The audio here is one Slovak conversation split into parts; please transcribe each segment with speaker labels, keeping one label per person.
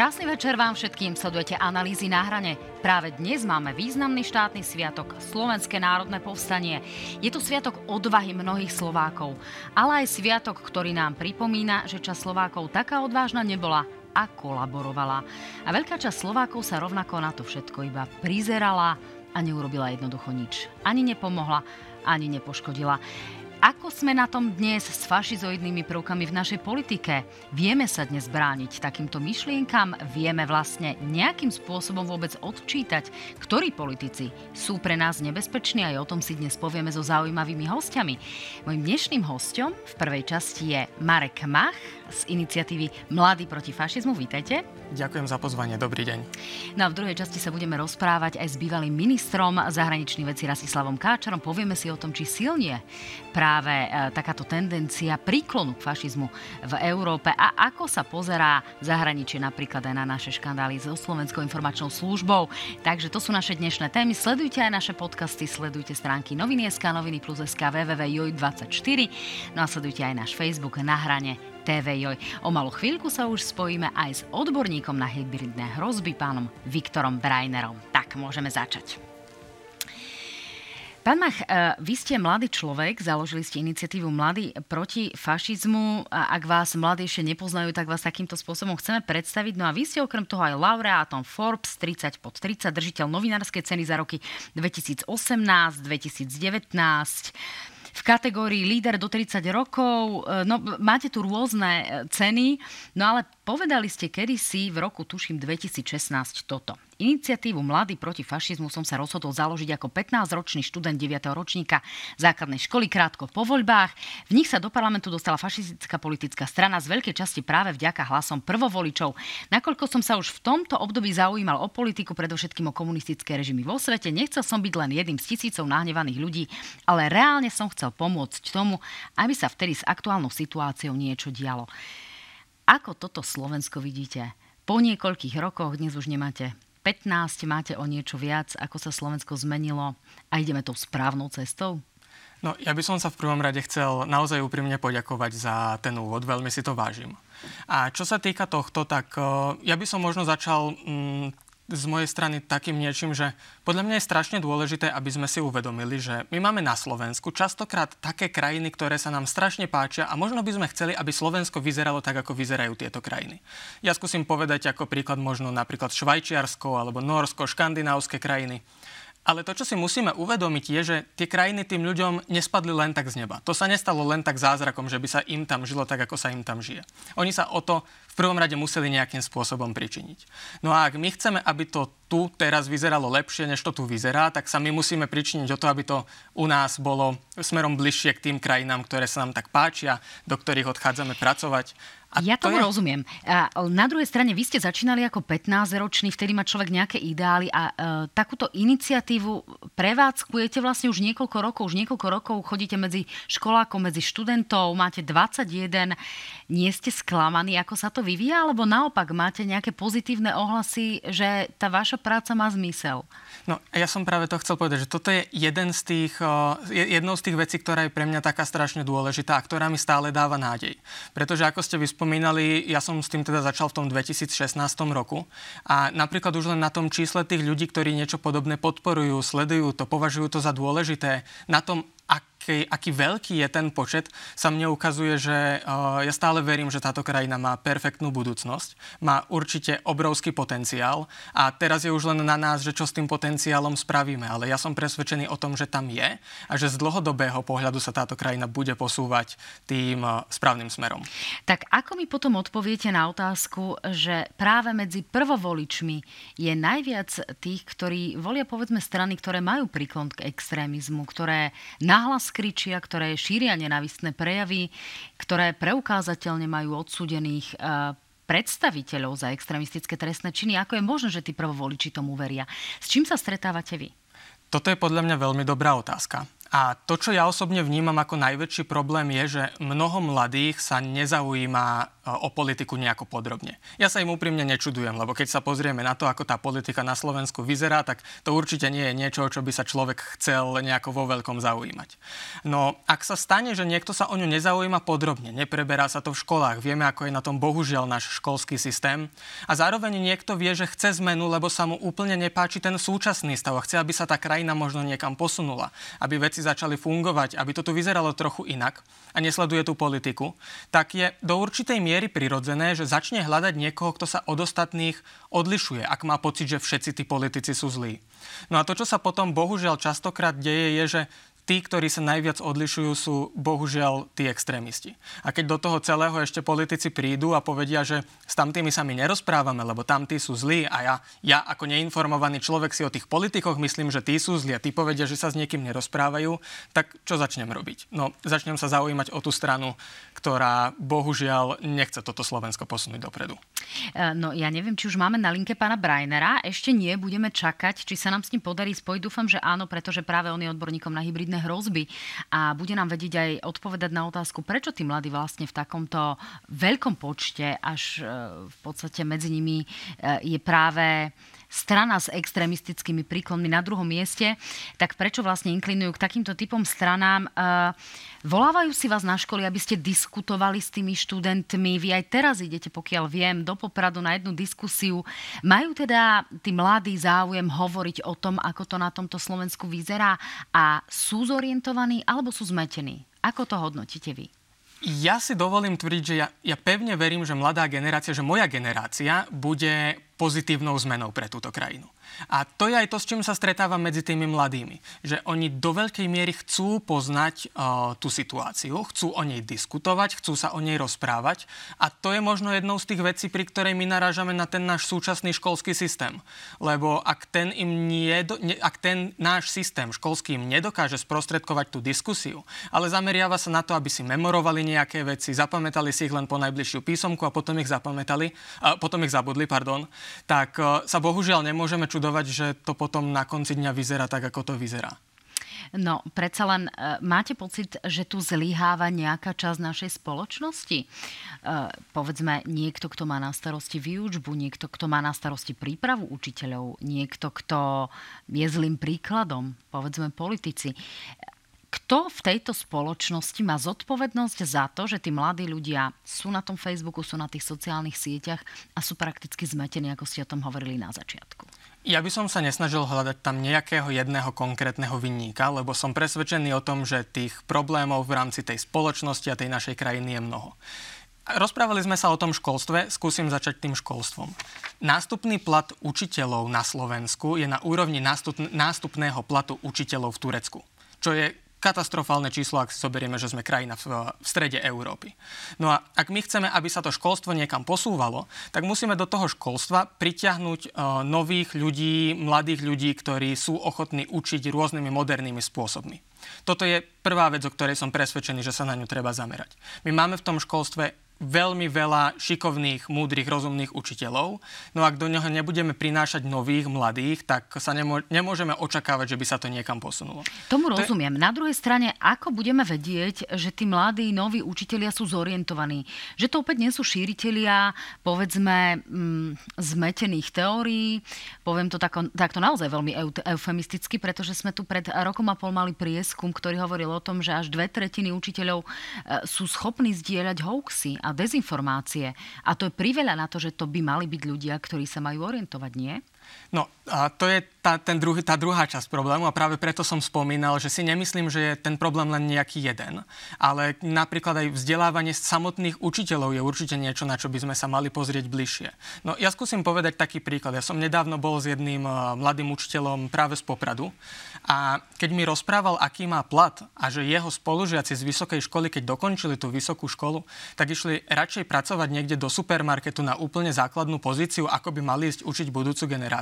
Speaker 1: Krásny večer vám všetkým, sledujete analýzy na hrane. Práve dnes máme významný štátny sviatok, Slovenské národné povstanie. Je to sviatok odvahy mnohých Slovákov, ale aj sviatok, ktorý nám pripomína, že čas Slovákov taká odvážna nebola a kolaborovala. A veľká časť Slovákov sa rovnako na to všetko iba prizerala a neurobila jednoducho nič. Ani nepomohla, ani nepoškodila. Ako sme na tom dnes s fašizoidnými prvkami v našej politike? Vieme sa dnes brániť takýmto myšlienkam? Vieme vlastne nejakým spôsobom vôbec odčítať, ktorí politici sú pre nás nebezpeční? Aj o tom si dnes povieme so zaujímavými hostiami. Mojím dnešným hostom v prvej časti je Marek Mach z iniciatívy Mladí proti fašizmu. Vítajte.
Speaker 2: Ďakujem za pozvanie, dobrý deň.
Speaker 1: No a v druhej časti sa budeme rozprávať aj s bývalým ministrom zahraničných vecí Rasislavom Káčarom. Povieme si o tom, či silnie práve e, takáto tendencia príklonu k fašizmu v Európe a ako sa pozerá zahraničie napríklad aj na naše škandály so Slovenskou informačnou službou. Takže to sú naše dnešné témy. Sledujte aj naše podcasty, sledujte stránky noviny.sk, noviny plus SK, www.joj24, no a sledujte aj náš Facebook na hrane TV Joj. O malú chvíľku sa už spojíme aj s odborníkom na hybridné hrozby, pánom Viktorom Brajnerom. Tak, môžeme začať. Pán Mach, e, vy ste mladý človek, založili ste iniciatívu Mladí proti fašizmu. Ak vás mladí ešte nepoznajú, tak vás takýmto spôsobom chceme predstaviť. No a vy ste okrem toho aj laureátom Forbes 30 pod 30, držiteľ novinárskej ceny za roky 2018, 2019 v kategórii líder do 30 rokov. E, no, máte tu rôzne e, ceny, no ale povedali ste kedysi v roku, tuším, 2016 toto. Iniciatívu Mladý proti fašizmu som sa rozhodol založiť ako 15-ročný študent 9. ročníka základnej školy krátko po voľbách. V nich sa do parlamentu dostala fašistická politická strana z veľkej časti práve vďaka hlasom prvovoličov. Nakoľko som sa už v tomto období zaujímal o politiku, predovšetkým o komunistické režimy vo svete, nechcel som byť len jedným z tisícov nahnevaných ľudí, ale reálne som chcel pomôcť tomu, aby sa vtedy s aktuálnou situáciou niečo dialo. Ako toto Slovensko vidíte? Po niekoľkých rokoch dnes už nemáte 15 máte o niečo viac, ako sa Slovensko zmenilo a ideme tou správnou cestou?
Speaker 2: No, ja by som sa v prvom rade chcel naozaj úprimne poďakovať za ten úvod, veľmi si to vážim. A čo sa týka tohto, tak uh, ja by som možno začal um, z mojej strany takým niečím, že podľa mňa je strašne dôležité, aby sme si uvedomili, že my máme na Slovensku častokrát také krajiny, ktoré sa nám strašne páčia a možno by sme chceli, aby Slovensko vyzeralo tak, ako vyzerajú tieto krajiny. Ja skúsim povedať ako príklad možno napríklad Švajčiarsko alebo Norsko, škandinávské krajiny. Ale to, čo si musíme uvedomiť, je, že tie krajiny tým ľuďom nespadli len tak z neba. To sa nestalo len tak zázrakom, že by sa im tam žilo tak, ako sa im tam žije. Oni sa o to prvom rade museli nejakým spôsobom pričiniť. No a ak my chceme, aby to tu teraz vyzeralo lepšie, než to tu vyzerá, tak sa my musíme pričiniť o to, aby to u nás bolo smerom bližšie k tým krajinám, ktoré sa nám tak páčia, do ktorých odchádzame pracovať
Speaker 1: a ja tomu to je... rozumiem. A na druhej strane, vy ste začínali ako 15-ročný, vtedy má človek nejaké ideály a e, takúto iniciatívu prevádzkujete vlastne už niekoľko rokov, už niekoľko rokov chodíte medzi školákom, medzi študentov, máte 21. Nie ste sklamaní, ako sa to vyvíja, alebo naopak máte nejaké pozitívne ohlasy, že tá vaša práca má zmysel?
Speaker 2: No, ja som práve to chcel povedať, že toto je jeden z tých, jednou z tých vecí, ktorá je pre mňa taká strašne dôležitá a ktorá mi stále dáva nádej. Pretože ako ste vyspomínali, ja som s tým teda začal v tom 2016 roku. A napríklad už len na tom čísle tých ľudí, ktorí niečo podobné podporujú, sledujú to, považujú to za dôležité, na tom, aký, aký veľký je ten počet, sa mne ukazuje, že ja stále verím, že táto krajina má perfektnú budúcnosť, má určite obrovský potenciál a teraz je už len na nás, že čo s tým potenciálom spravíme. Ale ja som presvedčený o tom, že tam je a že z dlhodobého pohľadu sa táto krajina bude posúvať tým uh, správnym smerom.
Speaker 1: Tak ako mi potom odpoviete na otázku, že práve medzi prvovoličmi je najviac tých, ktorí volia povedzme strany, ktoré majú príklon k extrémizmu, ktoré nahlas kričia, ktoré šíria nenavistné prejavy, ktoré preukázateľne majú odsúdených eh, predstaviteľov za extrémistické trestné činy. Ako je možné, že tí prvovoliči tomu veria? S čím sa stretávate vy?
Speaker 2: Toto je podľa mňa veľmi dobrá otázka. A to, čo ja osobne vnímam ako najväčší problém, je, že mnoho mladých sa nezaujíma o politiku nejako podrobne. Ja sa im úprimne nečudujem, lebo keď sa pozrieme na to, ako tá politika na Slovensku vyzerá, tak to určite nie je niečo, čo by sa človek chcel nejako vo veľkom zaujímať. No ak sa stane, že niekto sa o ňu nezaujíma podrobne, nepreberá sa to v školách, vieme, ako je na tom bohužiaľ náš školský systém a zároveň niekto vie, že chce zmenu, lebo sa mu úplne nepáči ten súčasný stav a chce, aby sa tá krajina možno niekam posunula, aby veci začali fungovať, aby to tu vyzeralo trochu inak a nesleduje tú politiku, tak je do určitej miery prirodzené, že začne hľadať niekoho, kto sa od ostatných odlišuje, ak má pocit, že všetci tí politici sú zlí. No a to, čo sa potom bohužiaľ častokrát deje, je, že tí, ktorí sa najviac odlišujú, sú bohužiaľ tí extrémisti. A keď do toho celého ešte politici prídu a povedia, že s tamtými sa my nerozprávame, lebo tamtí sú zlí a ja, ja ako neinformovaný človek si o tých politikoch myslím, že tí sú zlí a tí povedia, že sa s niekým nerozprávajú, tak čo začnem robiť? No, začnem sa zaujímať o tú stranu, ktorá bohužiaľ nechce toto Slovensko posunúť dopredu.
Speaker 1: E, no ja neviem, či už máme na linke pána Brajnera. Ešte nie, budeme čakať, či sa nám s ním podarí spojiť. Dúfam, že áno, pretože práve on je odborníkom na hybridné hrozby a bude nám vedieť aj odpovedať na otázku, prečo tí mladí vlastne v takomto veľkom počte, až e, v podstate medzi nimi e, je práve strana s extrémistickými príklonmi na druhom mieste, tak prečo vlastne inklinujú k takýmto typom stranám? Uh, volávajú si vás na školy, aby ste diskutovali s tými študentmi. Vy aj teraz idete, pokiaľ viem, do Popradu na jednu diskusiu. Majú teda tí mladí záujem hovoriť o tom, ako to na tomto Slovensku vyzerá a sú zorientovaní alebo sú zmetení? Ako to hodnotíte vy?
Speaker 2: Ja si dovolím tvrdiť, že ja, ja pevne verím, že mladá generácia, že moja generácia bude pozitívnou zmenou pre túto krajinu. A to je aj to, s čím sa stretávam medzi tými mladými. Že oni do veľkej miery chcú poznať uh, tú situáciu, chcú o nej diskutovať, chcú sa o nej rozprávať. A to je možno jednou z tých vecí, pri ktorej my narážame na ten náš súčasný školský systém. Lebo ak ten, im nie, ak ten náš systém školský im nedokáže sprostredkovať tú diskusiu, ale zameriava sa na to, aby si memorovali nejaké veci, zapamätali si ich len po najbližšiu písomku a potom ich zapamätali, uh, potom ich zabudli, pardon, tak uh, sa bohužiaľ nemôžeme čudovať, že to potom na konci dňa vyzerá tak, ako to vyzerá.
Speaker 1: No, predsa len e, máte pocit, že tu zlyháva nejaká časť našej spoločnosti? E, povedzme, niekto, kto má na starosti výučbu, niekto, kto má na starosti prípravu učiteľov, niekto, kto je zlým príkladom, povedzme politici kto v tejto spoločnosti má zodpovednosť za to, že tí mladí ľudia sú na tom Facebooku, sú na tých sociálnych sieťach a sú prakticky zmetení, ako ste o tom hovorili na začiatku?
Speaker 2: Ja by som sa nesnažil hľadať tam nejakého jedného konkrétneho vinníka, lebo som presvedčený o tom, že tých problémov v rámci tej spoločnosti a tej našej krajiny je mnoho. Rozprávali sme sa o tom školstve, skúsim začať tým školstvom. Nástupný plat učiteľov na Slovensku je na úrovni nástupného platu učiteľov v Turecku, čo je katastrofálne číslo, ak si zoberieme, že sme krajina v, v strede Európy. No a ak my chceme, aby sa to školstvo niekam posúvalo, tak musíme do toho školstva priťahnuť uh, nových ľudí, mladých ľudí, ktorí sú ochotní učiť rôznymi modernými spôsobmi. Toto je prvá vec, o ktorej som presvedčený, že sa na ňu treba zamerať. My máme v tom školstve veľmi veľa šikovných, múdrych, rozumných učiteľov. No ak do neho nebudeme prinášať nových, mladých, tak sa nemô- nemôžeme očakávať, že by sa to niekam posunulo.
Speaker 1: Tomu to rozumiem. Je... Na druhej strane, ako budeme vedieť, že tí mladí, noví učitelia sú zorientovaní? Že to opäť nie sú šíritelia, povedzme, mm, zmetených teórií. Poviem to tako, takto naozaj veľmi eufemisticky, pretože sme tu pred rokom a pol mali prieskum, ktorý hovoril o tom, že až dve tretiny učiteľov e, sú schopní zdieľať hoaxy a dezinformácie. A to je priveľa na to, že to by mali byť ľudia, ktorí sa majú orientovať, nie?
Speaker 2: No, a to je tá, ten druhý, tá druhá časť problému a práve preto som spomínal, že si nemyslím, že je ten problém len nejaký jeden. Ale napríklad aj vzdelávanie samotných učiteľov je určite niečo, na čo by sme sa mali pozrieť bližšie. No ja skúsim povedať taký príklad. Ja som nedávno bol s jedným uh, mladým učiteľom práve z Popradu a keď mi rozprával, aký má plat a že jeho spolužiaci z vysokej školy, keď dokončili tú vysokú školu, tak išli radšej pracovať niekde do supermarketu na úplne základnú pozíciu, ako by mali ísť učiť budúcu generáciu,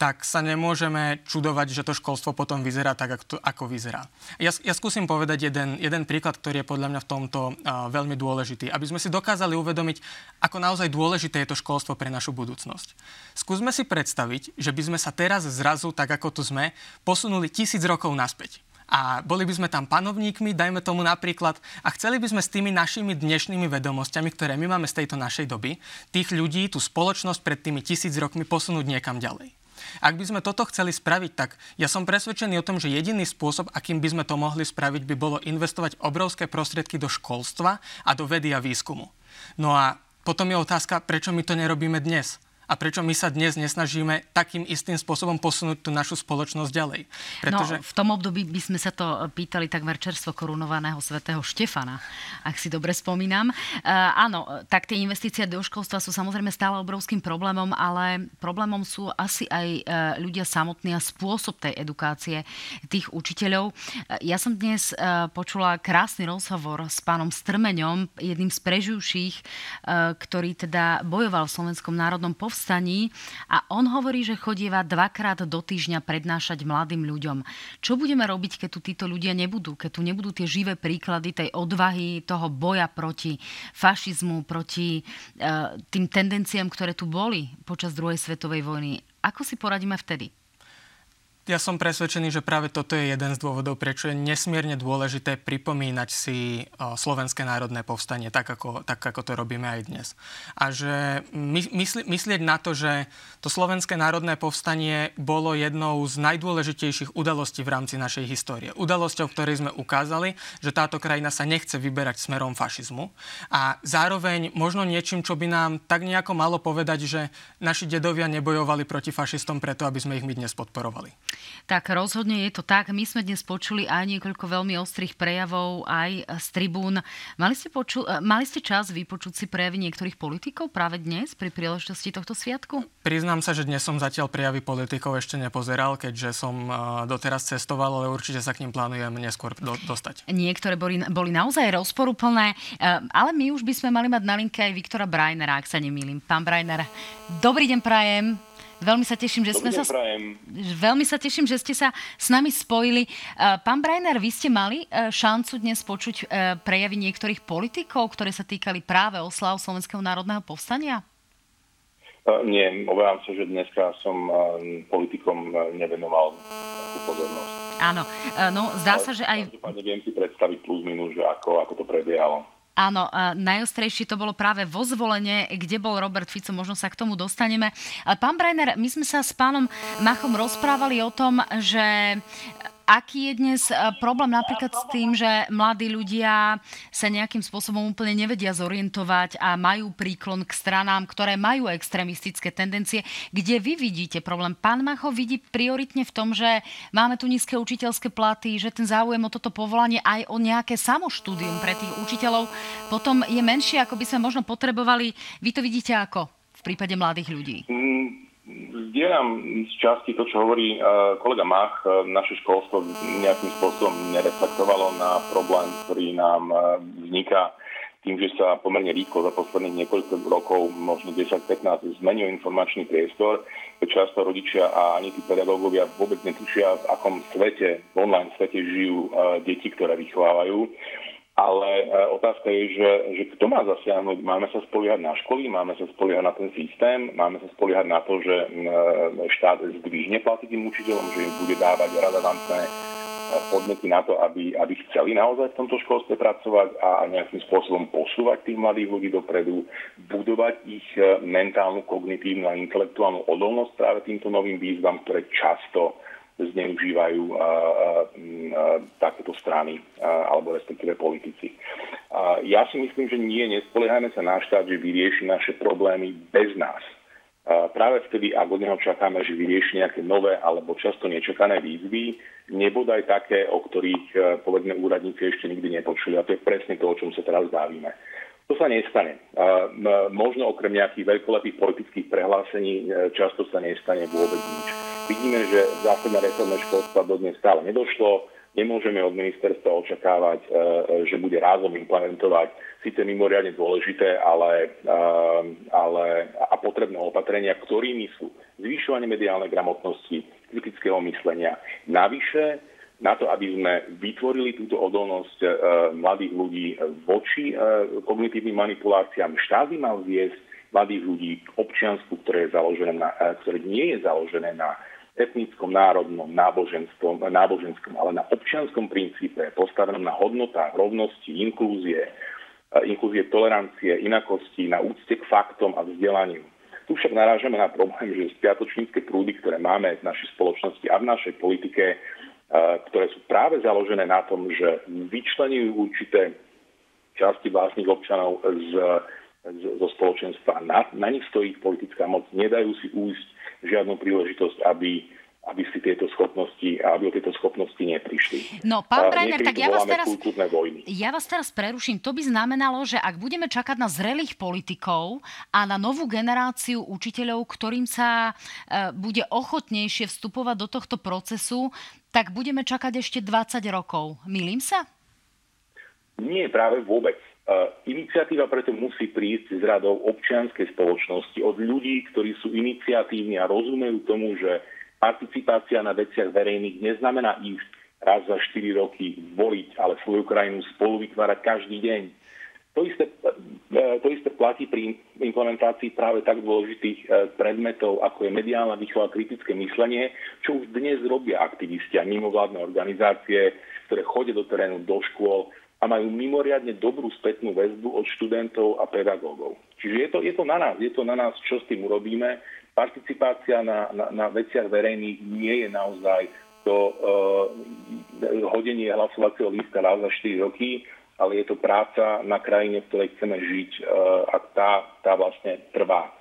Speaker 2: tak sa nemôžeme čudovať, že to školstvo potom vyzerá tak, ako, ako vyzerá. Ja, ja skúsim povedať jeden, jeden príklad, ktorý je podľa mňa v tomto uh, veľmi dôležitý, aby sme si dokázali uvedomiť, ako naozaj dôležité je to školstvo pre našu budúcnosť. Skúsme si predstaviť, že by sme sa teraz zrazu, tak ako tu sme, posunuli tisíc rokov naspäť a boli by sme tam panovníkmi, dajme tomu napríklad, a chceli by sme s tými našimi dnešnými vedomosťami, ktoré my máme z tejto našej doby, tých ľudí, tú spoločnosť pred tými tisíc rokmi posunúť niekam ďalej. Ak by sme toto chceli spraviť, tak ja som presvedčený o tom, že jediný spôsob, akým by sme to mohli spraviť, by bolo investovať obrovské prostriedky do školstva a do vedy a výskumu. No a potom je otázka, prečo my to nerobíme dnes a prečo my sa dnes nesnažíme takým istým spôsobom posunúť tú našu spoločnosť ďalej.
Speaker 1: Pretože... No, v tom období by sme sa to pýtali takmer čerstvo korunovaného svätého Štefana, ak si dobre spomínam. Uh, áno, tak tie investície do školstva sú samozrejme stále obrovským problémom, ale problémom sú asi aj uh, ľudia samotní a spôsob tej edukácie tých učiteľov. Uh, ja som dnes uh, počula krásny rozhovor s pánom Strmeňom, jedným z preživších, ktorý teda bojoval v Slovenskom národnom povstane povstaní a on hovorí, že chodieva dvakrát do týždňa prednášať mladým ľuďom. Čo budeme robiť, keď tu títo ľudia nebudú? Keď tu nebudú tie živé príklady tej odvahy, toho boja proti fašizmu, proti uh, tým tendenciám, ktoré tu boli počas druhej svetovej vojny. Ako si poradíme vtedy?
Speaker 2: Ja som presvedčený, že práve toto je jeden z dôvodov, prečo je nesmierne dôležité pripomínať si Slovenské národné povstanie, tak ako, tak ako to robíme aj dnes. A že mysli, myslieť na to, že to Slovenské národné povstanie bolo jednou z najdôležitejších udalostí v rámci našej histórie. Udalosťou, ktorej sme ukázali, že táto krajina sa nechce vyberať smerom fašizmu. A zároveň možno niečím, čo by nám tak nejako malo povedať, že naši dedovia nebojovali proti fašistom preto, aby sme ich my dnes podporovali.
Speaker 1: Tak rozhodne je to tak. My sme dnes počuli aj niekoľko veľmi ostrých prejavov aj z tribún. Mali ste, poču- eh, mali ste čas vypočuť si prejavy niektorých politikov práve dnes pri príležitosti tohto sviatku?
Speaker 2: Priznám sa, že dnes som zatiaľ prejavy politikov ešte nepozeral, keďže som eh, doteraz cestoval, ale určite sa k ním plánujem neskôr do- dostať.
Speaker 1: Niektoré boli, boli naozaj rozporúplné, eh, ale my už by sme mali mať na linke aj Viktora Brajnera, ak sa nemýlim. Pán Brajner, dobrý deň prajem. Veľmi sa teším, že sme sa... Veľmi sa teším, že ste sa s nami spojili. Pán Brajner, vy ste mali e, šancu dnes počuť e, prejavy niektorých politikov, ktoré sa týkali práve oslav Slovenského národného povstania?
Speaker 3: E, nie, obávam sa, že dneska som politikom nevenoval takú pozornosť.
Speaker 1: Áno, no zdá sa, že aj...
Speaker 3: Viem si predstaviť plus minus, že ako, ako to prebiehalo.
Speaker 1: Áno, najostrejšie to bolo práve vo zvolenie, kde bol Robert Fico, možno sa k tomu dostaneme. Pán Breiner, my sme sa s pánom Machom rozprávali o tom, že Aký je dnes e, problém napríklad s tým, že mladí ľudia sa nejakým spôsobom úplne nevedia zorientovať a majú príklon k stranám, ktoré majú extrémistické tendencie? Kde vy vidíte problém? Pán Macho vidí prioritne v tom, že máme tu nízke učiteľské platy, že ten záujem o toto povolanie aj o nejaké samoštúdium pre tých učiteľov potom je menšie, ako by sme možno potrebovali. Vy to vidíte ako v prípade mladých ľudí?
Speaker 3: Mm Zdieľam z časti to, čo hovorí e, kolega Mach. E, naše školstvo nejakým spôsobom nereflektovalo na problém, ktorý nám e, vzniká tým, že sa pomerne rýchlo za posledných niekoľko rokov, možno 10-15, zmenil informačný priestor. Často rodičia a ani tí pedagógovia vôbec netušia, v akom svete, v online svete žijú deti, ktoré vychovávajú. Ale e, otázka je, že, že kto má zasiahnuť? Máme sa spoliehať na školy, máme sa spoliehať na ten systém, máme sa spoliehať na to, že e, štát zdvihne platy tým učiteľom, že im bude dávať relevantné e, podnety na to, aby, aby chceli naozaj v tomto školstve pracovať a nejakým spôsobom posúvať tých mladých ľudí dopredu, budovať ich mentálnu, kognitívnu a intelektuálnu odolnosť práve týmto novým výzvam, ktoré často zneužívajú a, a, a, takéto strany a, alebo respektíve politici. A ja si myslím, že nie, nespoliehajme sa na štát, že vyrieši naše problémy bez nás. A práve vtedy, ak od neho čakáme, že vyrieši nejaké nové alebo často nečakané výzvy, nebodaj také, o ktorých povedzme úradníci ešte nikdy nepočuli. A to je presne to, o čom sa teraz bavíme. To sa nestane. Možno okrem nejakých veľkolepých politických prehlásení e, často sa nestane vôbec nič. Vidíme, že zásadná reforma školstva dodnes stále nedošlo. Nemôžeme od ministerstva očakávať, e, e, že bude rázom implementovať síce mimoriadne dôležité, ale, ale a potrebné opatrenia, ktorými sú zvyšovanie mediálnej gramotnosti, kritického myslenia. Navyše na to, aby sme vytvorili túto odolnosť e, mladých ľudí voči e, kognitívnym manipuláciám. Štát by mal viesť mladých ľudí k občiansku, ktoré, je založené na, e, ktoré nie je založené na etnickom, národnom, náboženskom, náboženskom, ale na občianskom princípe, postavenom na hodnotách, rovnosti, inklúzie, inklúzie tolerancie, inakosti, na úcte k faktom a vzdelaniu. Tu však narážame na problém, že spiatočnícke prúdy, ktoré máme v našej spoločnosti a v našej politike, ktoré sú práve založené na tom, že vyčlenujú určité časti vlastných občanov z, zo spoločenstva. Na, na nich stojí politická moc. Nedajú si újsť žiadnu príležitosť, aby aby si tieto schopnosti, aby o tieto schopnosti neprišli.
Speaker 1: No, pán Breiner, tak ja vás, teraz, ja vás teraz preruším. To by znamenalo, že ak budeme čakať na zrelých politikov a na novú generáciu učiteľov, ktorým sa e, bude ochotnejšie vstupovať do tohto procesu, tak budeme čakať ešte 20 rokov. Milím sa?
Speaker 3: Nie, práve vôbec. Uh, iniciatíva preto musí prísť z radou občianskej spoločnosti, od ľudí, ktorí sú iniciatívni a rozumejú tomu, že participácia na veciach verejných neznamená ísť raz za 4 roky voliť, ale svoju krajinu spolu vytvárať každý deň. To isté, uh, to isté platí pri implementácii práve tak dôležitých uh, predmetov, ako je mediálna výchova kritické myslenie, čo už dnes robia aktivisti a mimovládne organizácie, ktoré chodia do terénu, do škôl a majú mimoriadne dobrú spätnú väzbu od študentov a pedagógov. Čiže je to, je to na nás, je to na nás, čo s tým urobíme. Participácia na, na, na veciach verejných nie je naozaj to uh, hodenie hlasovacieho lístka raz za 4 roky, ale je to práca na krajine, v ktorej chceme žiť uh, a tá, tá vlastne trvá.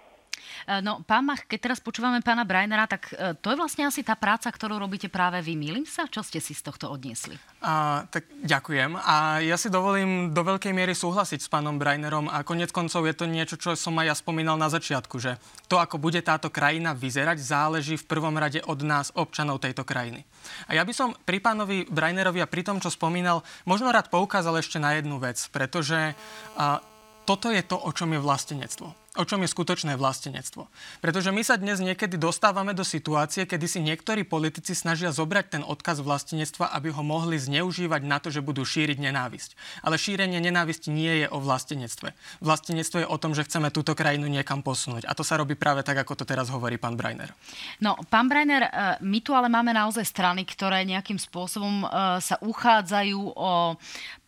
Speaker 1: E, no, pán Mach, keď teraz počúvame pána Brajnera, tak e, to je vlastne asi tá práca, ktorú robíte práve vy. Milím sa? Čo ste si z tohto odniesli?
Speaker 2: A, tak ďakujem. A ja si dovolím do veľkej miery súhlasiť s pánom Brajnerom a konec koncov je to niečo, čo som aj ja spomínal na začiatku, že to, ako bude táto krajina vyzerať, záleží v prvom rade od nás, občanov tejto krajiny. A ja by som pri pánovi Brajnerovi a pri tom, čo spomínal, možno rád poukázal ešte na jednu vec, pretože a, toto je to, o čom je vlastenectvo o čom je skutočné vlastenectvo. Pretože my sa dnes niekedy dostávame do situácie, kedy si niektorí politici snažia zobrať ten odkaz vlastenectva, aby ho mohli zneužívať na to, že budú šíriť nenávisť. Ale šírenie nenávisti nie je o vlastenectve. Vlastenectvo je o tom, že chceme túto krajinu niekam posunúť. A to sa robí práve tak, ako to teraz hovorí pán Brajner.
Speaker 1: No, pán Brajner, e, my tu ale máme naozaj strany, ktoré nejakým spôsobom e, sa uchádzajú o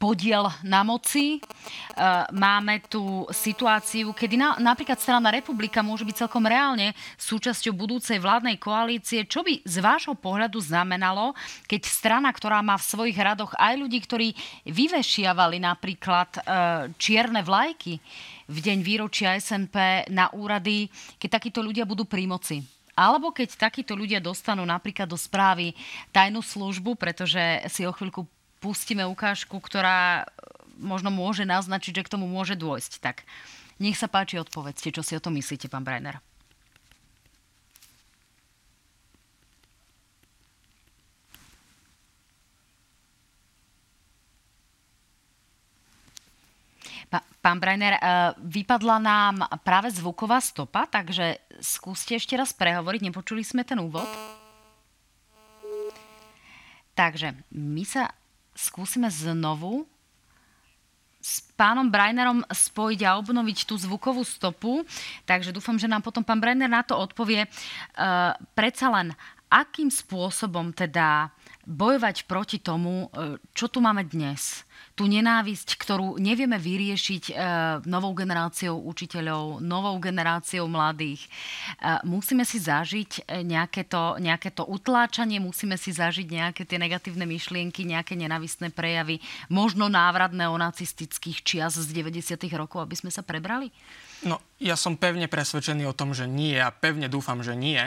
Speaker 1: podiel na moci. E, máme tu situáciu, kedy na, na napríklad strana Republika môže byť celkom reálne súčasťou budúcej vládnej koalície. Čo by z vášho pohľadu znamenalo, keď strana, ktorá má v svojich radoch aj ľudí, ktorí vyvešiavali napríklad e, čierne vlajky v deň výročia SNP na úrady, keď takíto ľudia budú pri moci? Alebo keď takíto ľudia dostanú napríklad do správy tajnú službu, pretože si o chvíľku pustíme ukážku, ktorá možno môže naznačiť, že k tomu môže dôjsť. Tak nech sa páči, odpovedzte, čo si o tom myslíte, pán Breiner. Pán Breiner, eh, vypadla nám práve zvuková stopa, takže skúste ešte raz prehovoriť. Nepočuli sme ten úvod? Takže my sa skúsime znovu s pánom Brainerom spojiť a obnoviť tú zvukovú stopu. Takže dúfam, že nám potom pán Brainer na to odpovie. Uh, predsa len, akým spôsobom teda bojovať proti tomu, e, čo tu máme dnes tú nenávisť, ktorú nevieme vyriešiť e, novou generáciou učiteľov, novou generáciou mladých. E, musíme si zažiť e, nejaké to, nejaké to utláčanie, musíme si zažiť nejaké tie negatívne myšlienky, nejaké nenávistné prejavy, možno návrat neonacistických čias z 90. rokov, aby sme sa prebrali?
Speaker 2: No, ja som pevne presvedčený o tom, že nie a pevne dúfam, že nie.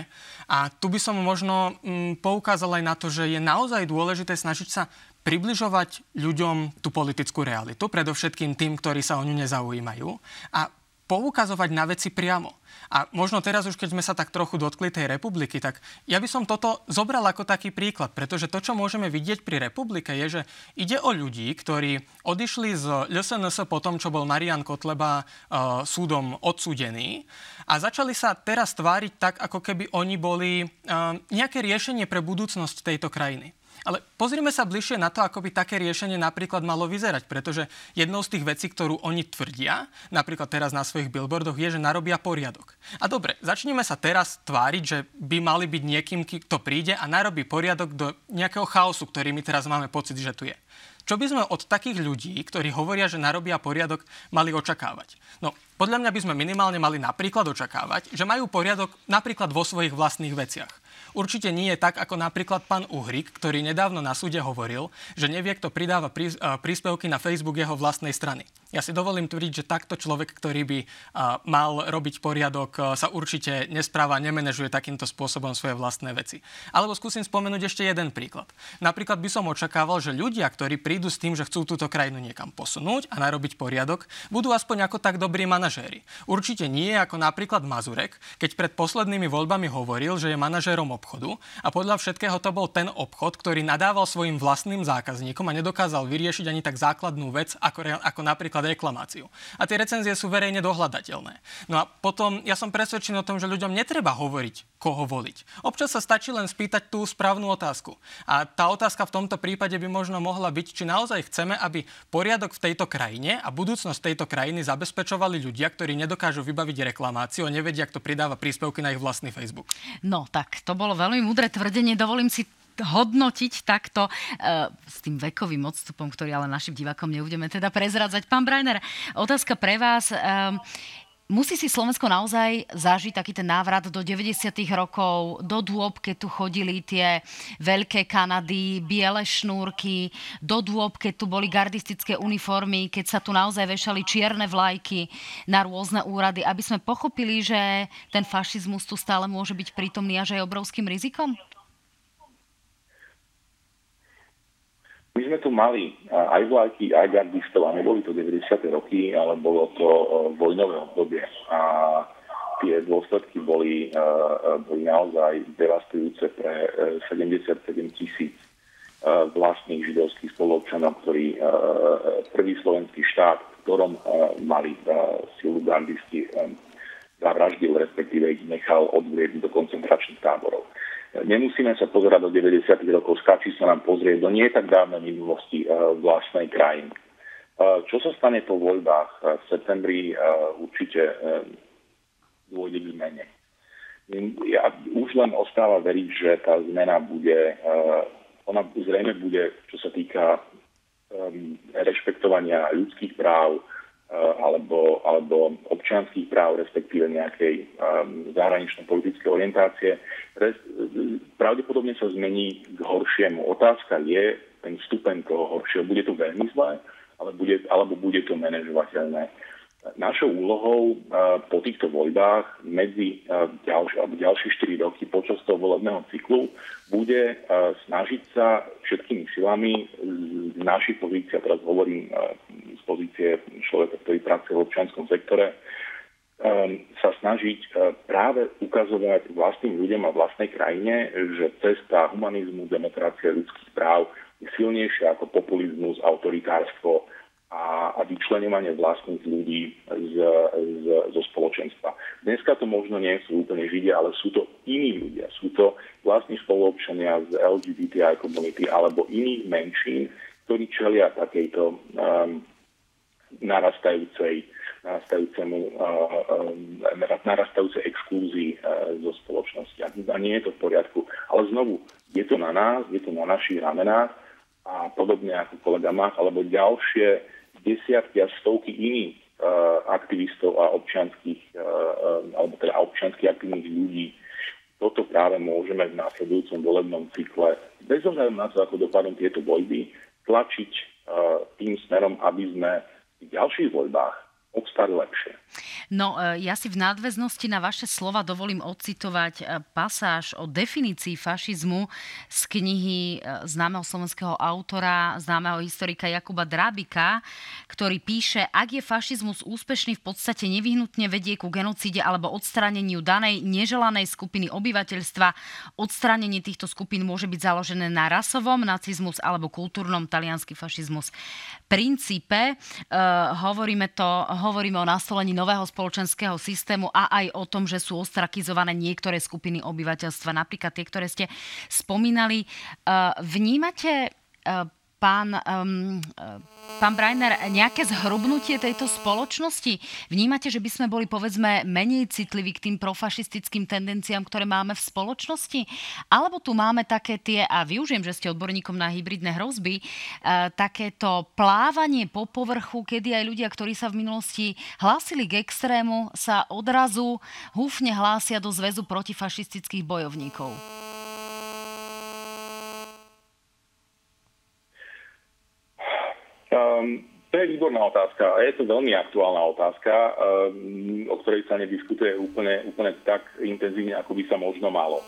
Speaker 2: A tu by som možno mm, poukázal aj na to, že je naozaj dôležité snažiť sa približovať ľuďom tú politickú realitu, predovšetkým tým, ktorí sa o ňu nezaujímajú a poukazovať na veci priamo. A možno teraz už, keď sme sa tak trochu dotkli tej republiky, tak ja by som toto zobral ako taký príklad, pretože to, čo môžeme vidieť pri republike, je, že ide o ľudí, ktorí odišli z LSNS po tom, čo bol Marian Kotleba uh, súdom odsúdený a začali sa teraz tváriť tak, ako keby oni boli uh, nejaké riešenie pre budúcnosť tejto krajiny. Ale pozrime sa bližšie na to, ako by také riešenie napríklad malo vyzerať, pretože jednou z tých vecí, ktorú oni tvrdia, napríklad teraz na svojich billboardoch, je, že narobia poriadok. A dobre, začneme sa teraz tváriť, že by mali byť niekým, kto príde a narobí poriadok do nejakého chaosu, ktorý my teraz máme pocit, že tu je. Čo by sme od takých ľudí, ktorí hovoria, že narobia poriadok, mali očakávať? No, podľa mňa by sme minimálne mali napríklad očakávať, že majú poriadok napríklad vo svojich vlastných veciach. Určite nie je tak, ako napríklad pán Uhrik, ktorý nedávno na súde hovoril, že nevie, kto pridáva príspevky na Facebook jeho vlastnej strany. Ja si dovolím tvrdiť, že takto človek, ktorý by mal robiť poriadok, sa určite nespráva, nemenežuje takýmto spôsobom svoje vlastné veci. Alebo skúsim spomenúť ešte jeden príklad. Napríklad by som očakával, že ľudia, ktorí prídu s tým, že chcú túto krajinu niekam posunúť a narobiť poriadok, budú aspoň ako tak dobrí manažéri. Určite nie ako napríklad Mazurek, keď pred poslednými voľbami hovoril, že je manažérom obchodu a podľa všetkého to bol ten obchod, ktorý nadával svojim vlastným zákazníkom a nedokázal vyriešiť ani tak základnú vec, ako, ako napríklad reklamáciu. A tie recenzie sú verejne dohľadateľné. No a potom ja som presvedčený o tom, že ľuďom netreba hovoriť, koho voliť. Občas sa stačí len spýtať tú správnu otázku. A tá otázka v tomto prípade by možno mohla byť, či naozaj chceme, aby poriadok v tejto krajine a budúcnosť tejto krajiny zabezpečovali ľudia, ktorí nedokážu vybaviť reklamáciu a nevedia, kto pridáva príspevky na ich vlastný Facebook.
Speaker 1: No tak, to bolo veľmi múdre tvrdenie. Dovolím si hodnotiť takto uh, s tým vekovým odstupom, ktorý ale našim divákom nebudeme teda prezradzať. Pán Brajner, otázka pre vás. Um, Musí si Slovensko naozaj zažiť taký ten návrat do 90. rokov, do dôb, keď tu chodili tie veľké Kanady, biele šnúrky, do dôb, keď tu boli gardistické uniformy, keď sa tu naozaj vešali čierne vlajky na rôzne úrady, aby sme pochopili, že ten fašizmus tu stále môže byť prítomný a že je obrovským rizikom?
Speaker 3: My sme tu mali aj vlajky, aj gardistov a neboli to 90. roky, ale bolo to vojnové obdobie. A tie dôsledky boli, boli naozaj devastujúce pre 77 tisíc vlastných židovských spolobčanov, ktorí prvý slovenský štát, v ktorom mali silu gardisti, zavraždil, respektíve ich nechal odvlieť do koncentračných táborov. Nemusíme sa pozerať do 90. rokov, stačí sa nám pozrieť do nie tak dávnej minulosti eh, vlastnej krajiny. Eh, čo sa stane po voľbách eh, v septembri, určite dôjde k zmene. Ja už len ostáva veriť, že tá zmena bude, ona zrejme bude, čo sa týka rešpektovania ľudských práv, alebo, alebo občianských práv, respektíve nejakej um, zahranično-politickej orientácie, pravdepodobne sa zmení k horšiemu. Otázka je ten stupeň toho horšieho. Bude to veľmi zlé, ale bude, alebo bude to manažovateľné. Našou úlohou uh, po týchto voľbách medzi uh, ďalš, alebo ďalšie 4 roky počas toho volebného cyklu bude uh, snažiť sa všetkými silami z našich pozícií, a teraz hovorím z pozície človeka, ktorý pracuje v občianskom sektore, sa snažiť práve ukazovať vlastným ľuďom a vlastnej krajine, že cesta humanizmu, demokracie, ľudských práv je silnejšia ako populizmus, autoritárstvo a, a vyčlenovanie vlastných ľudí z, z, zo spoločenstva. Dneska to možno nie sú úplne Židia, ale sú to iní ľudia. Sú to vlastní spoluobčania z LGBTI komunity alebo iných menšín, ktorí čelia takejto um, narastajúcej, narastajúcemu, narastajúcej exklúzii zo spoločnosti. A nie je to v poriadku. Ale znovu, je to na nás, je to na našich ramenách a podobne ako kolega Mach, alebo ďalšie desiatky a stovky iných aktivistov a občianských, alebo teda občianských aktívnych ľudí. Toto práve môžeme v následujúcom volebnom cykle, bez ohľadu na to, ako dopadnú tieto voľby, tlačiť tým smerom, aby sme v ďalších voľbách obstali lepšie.
Speaker 1: No, e, ja si v nadväznosti na vaše slova dovolím odcitovať e, pasáž o definícii fašizmu z knihy e, známeho slovenského autora, známeho historika Jakuba Drábika, ktorý píše, ak je fašizmus úspešný, v podstate nevyhnutne vedie ku genocíde alebo odstráneniu danej neželanej skupiny obyvateľstva. Odstránenie týchto skupín môže byť založené na rasovom nacizmus alebo kultúrnom talianský fašizmus. Princípe, uh, hovoríme to hovoríme o nastolení nového spoločenského systému a aj o tom, že sú ostrakizované niektoré skupiny obyvateľstva, napríklad tie, ktoré ste spomínali. Vnímate pán, um, pán Brajner, nejaké zhrubnutie tejto spoločnosti? Vnímate, že by sme boli, povedzme, menej citliví k tým profašistickým tendenciám, ktoré máme v spoločnosti? Alebo tu máme také tie, a využijem, že ste odborníkom na hybridné hrozby, uh, takéto plávanie po povrchu, kedy aj ľudia, ktorí sa v minulosti hlásili k extrému, sa odrazu húfne hlásia do zväzu protifašistických bojovníkov.
Speaker 3: Um, to je výborná otázka a je to veľmi aktuálna otázka, um, o ktorej sa nediskutuje úplne, úplne tak intenzívne, ako by sa možno malo.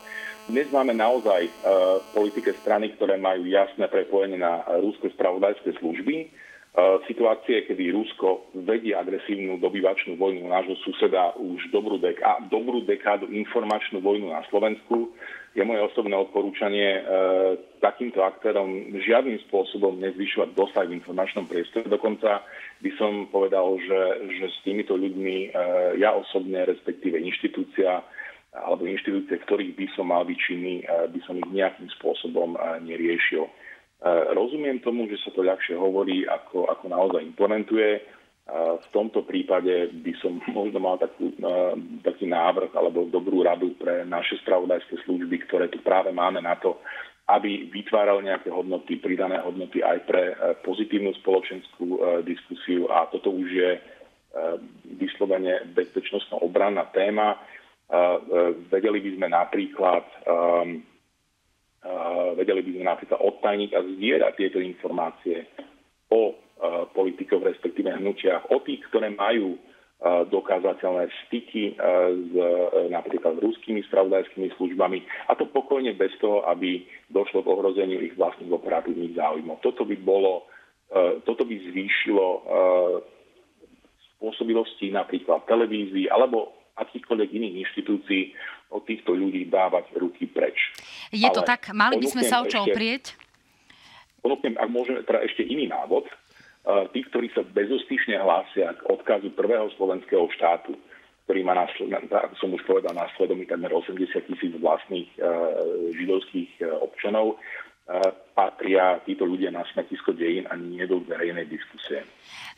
Speaker 3: Dnes máme naozaj uh, politike strany, ktoré majú jasné prepojenie na rúske spravodajské služby. Uh, situácie, kedy Rusko vedie agresívnu dobyvačnú vojnu nášho suseda už dobrú, dek- a dobrú dekádu informačnú vojnu na Slovensku, je moje osobné odporúčanie e, takýmto aktérom žiadnym spôsobom nezvyšovať dosah v informačnom priestore. Dokonca by som povedal, že, že s týmito ľuďmi e, ja osobne, respektíve inštitúcia alebo inštitúcie, ktorých by som mal byť činný, e, by som ich nejakým spôsobom e, neriešil. E, rozumiem tomu, že sa to ľahšie hovorí, ako, ako naozaj implementuje v tomto prípade by som možno mal takú, taký návrh alebo dobrú radu pre naše spravodajské služby, ktoré tu práve máme na to, aby vytváral nejaké hodnoty, pridané hodnoty aj pre e, pozitívnu spoločenskú e, diskusiu a toto už je e, vyslovene bezpečnostno obranná téma. Vedeli by sme napríklad vedeli by sme napríklad odtajniť a zdierať tieto informácie o Eh, politikov, respektíve hnutiach, o tých, ktoré majú eh, dokázateľné styky eh, s napríklad ruskými spravodajskými službami a to pokojne bez toho, aby došlo k ohrozeniu ich vlastných operatívnych záujmov. Toto by bolo, toto by zvýšilo spôsobilosti napríklad televízii alebo akýchkoľvek iných inštitúcií od týchto ľudí dávať ruky preč.
Speaker 1: Je to Ale tak? Mali by sme sa o čo oprieť?
Speaker 3: Ponúknem, ak môžeme, teda ešte iný návod tí, ktorí sa bezostyšne hlásia k odkazu prvého slovenského štátu, ktorý má, ako som už povedal, na svedomí takmer 80 tisíc vlastných e, židovských e, občanov, e, patria títo ľudia na smetisko dejín a nie do verejnej diskusie.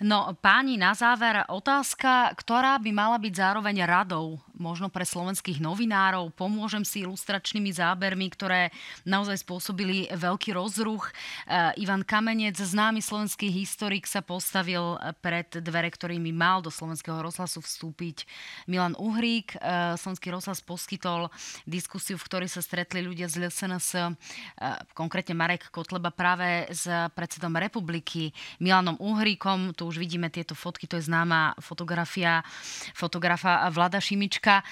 Speaker 1: No páni, na záver otázka, ktorá by mala byť zároveň radou možno pre slovenských novinárov. Pomôžem si ilustračnými zábermi, ktoré naozaj spôsobili veľký rozruch. Eh, Ivan Kamenec, známy slovenský historik, sa postavil pred dvere, ktorými mal do slovenského rozhlasu vstúpiť Milan Uhrík. Eh, Slovenský rozhlas poskytol diskusiu, v ktorej sa stretli ľudia z LSNS, eh, konkrétne Marek Kotleba práve s predsedom republiky Milanom Uhríkom. Tu už vidíme tieto fotky, to je známa fotografia fotografa Vlada Šimička. E,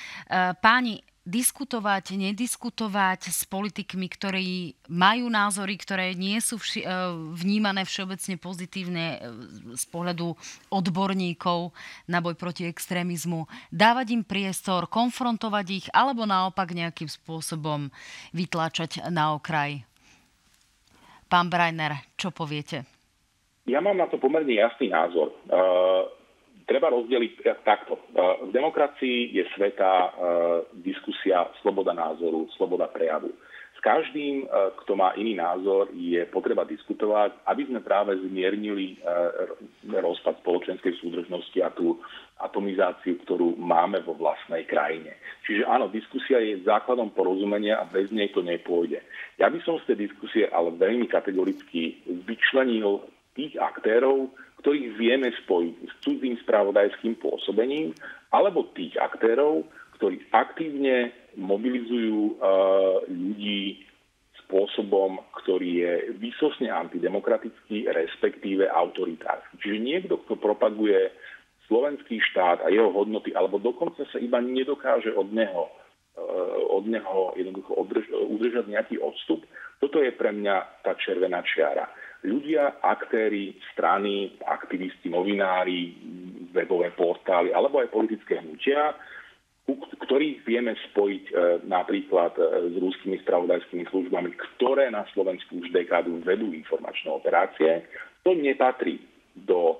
Speaker 1: páni, diskutovať, nediskutovať s politikmi, ktorí majú názory, ktoré nie sú vši- e, vnímané všeobecne pozitívne e, z pohľadu odborníkov na boj proti extrémizmu, dávať im priestor, konfrontovať ich, alebo naopak nejakým spôsobom vytláčať na okraj. Pán Brajner, čo poviete?
Speaker 3: Ja mám na to pomerne jasný názor. Uh treba rozdeliť takto. E, v demokracii je sveta e, diskusia, sloboda názoru, sloboda prejavu. S každým, e, kto má iný názor, je potreba diskutovať, aby sme práve zmiernili rozpad spoločenskej súdržnosti a tú atomizáciu, ktorú máme vo vlastnej krajine. Čiže áno, diskusia je základom porozumenia a bez nej to nepôjde. Ja by som z tej diskusie ale veľmi kategoricky vyčlenil tých aktérov, ktorých vieme spojiť s cudzím spravodajským pôsobením, alebo tých aktérov, ktorí aktívne mobilizujú uh, ľudí spôsobom, ktorý je výsosne antidemokratický, respektíve autoritársky. Čiže niekto, kto propaguje slovenský štát a jeho hodnoty, alebo dokonca sa iba nedokáže od neho, uh, od neho jednoducho udržať nejaký odstup, toto je pre mňa tá červená čiara. Ľudia, aktéry, strany, aktivisti, novinári, webové portály alebo aj politické hnutia, ktorých vieme spojiť e, napríklad e, s rúskými spravodajskými službami, ktoré na Slovensku už dekádu vedú informačné operácie, to nepatrí do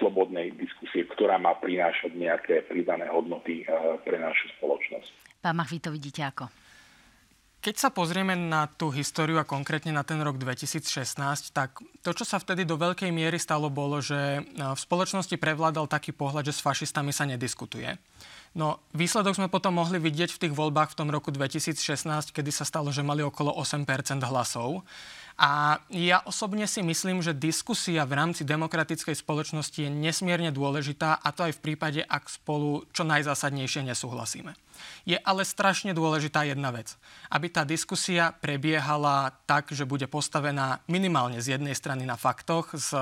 Speaker 3: slobodnej diskusie, ktorá má prinášať nejaké pridané hodnoty pre našu spoločnosť.
Speaker 1: Pán Mach, vy to vidíte ako?
Speaker 2: Keď sa pozrieme na tú históriu a konkrétne na ten rok 2016, tak to, čo sa vtedy do veľkej miery stalo, bolo, že v spoločnosti prevládal taký pohľad, že s fašistami sa nediskutuje. No, výsledok sme potom mohli vidieť v tých voľbách v tom roku 2016, kedy sa stalo, že mali okolo 8% hlasov. A ja osobne si myslím, že diskusia v rámci demokratickej spoločnosti je nesmierne dôležitá a to aj v prípade, ak spolu čo najzásadnejšie nesúhlasíme. Je ale strašne dôležitá jedna vec. Aby tá diskusia prebiehala tak, že bude postavená minimálne z jednej strany na faktoch, s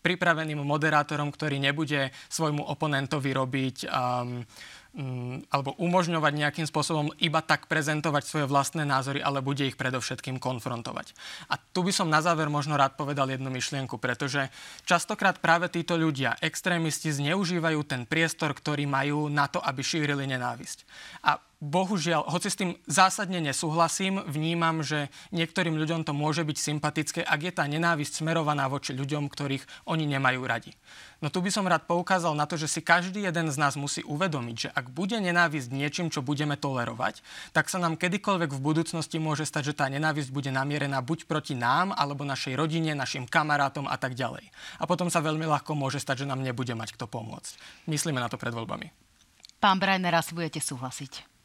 Speaker 2: pripraveným moderátorom, ktorý nebude svojmu oponentovi robiť um, Mm, alebo umožňovať nejakým spôsobom iba tak prezentovať svoje vlastné názory, ale bude ich predovšetkým konfrontovať. A tu by som na záver možno rád povedal jednu myšlienku, pretože častokrát práve títo ľudia, extrémisti, zneužívajú ten priestor, ktorý majú na to, aby šírili nenávisť. A bohužiaľ, hoci s tým zásadne nesúhlasím, vnímam, že niektorým ľuďom to môže byť sympatické, ak je tá nenávisť smerovaná voči ľuďom, ktorých oni nemajú radi. No tu by som rád poukázal na to, že si každý jeden z nás musí uvedomiť, že ak bude nenávisť niečím, čo budeme tolerovať, tak sa nám kedykoľvek v budúcnosti môže stať, že tá nenávisť bude namierená buď proti nám, alebo našej rodine, našim kamarátom a tak ďalej. A potom sa veľmi ľahko môže stať, že nám nebude mať kto pomôcť. Myslíme na to pred voľbami.
Speaker 1: Pán Brajner, asi budete súhlasiť.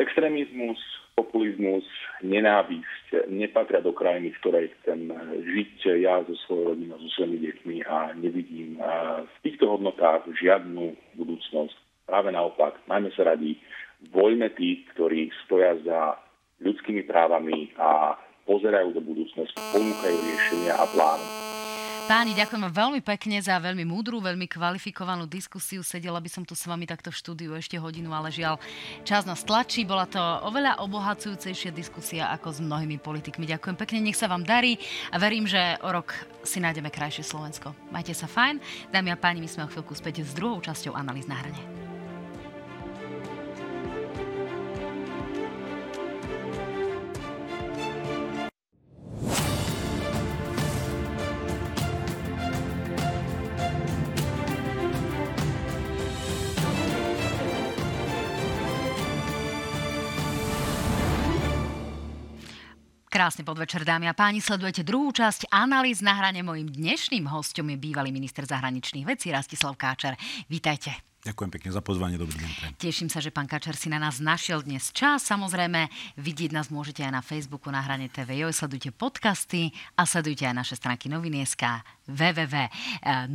Speaker 3: Extrémizmus, populizmus, nenávisť nepatria do krajiny, v ktorej chcem žiť ja so svojou rodinou, so svojimi deťmi a nevidím v týchto hodnotách žiadnu budúcnosť. Práve naopak, majme sa radi, voľme tých, ktorí stoja za ľudskými právami a pozerajú do budúcnosti, ponúkajú riešenia a plány.
Speaker 1: Páni, ďakujem vám veľmi pekne za veľmi múdru, veľmi kvalifikovanú diskusiu. Sedela by som tu s vami takto v štúdiu ešte hodinu, ale žiaľ, čas nás tlačí. Bola to oveľa obohacujúcejšia diskusia ako s mnohými politikmi. Ďakujem pekne, nech sa vám darí a verím, že o rok si nájdeme krajšie Slovensko. Majte sa fajn. Dámy a páni, my sme o chvíľku späť s druhou časťou analýz na hrane. Krásny podvečer, dámy a páni. Sledujete druhú časť analýz na hrane. Mojím dnešným hostom je bývalý minister zahraničných vecí Rastislav Káčer. Vítajte.
Speaker 4: Ďakujem pekne za pozvanie, dobrý
Speaker 1: deň. Teším sa, že pán Kačer si na nás našiel dnes čas. Samozrejme, vidieť nás môžete aj na Facebooku na hrane TV. Sledujte podcasty a sledujte aj naše stránky noviny.sk, www, eh,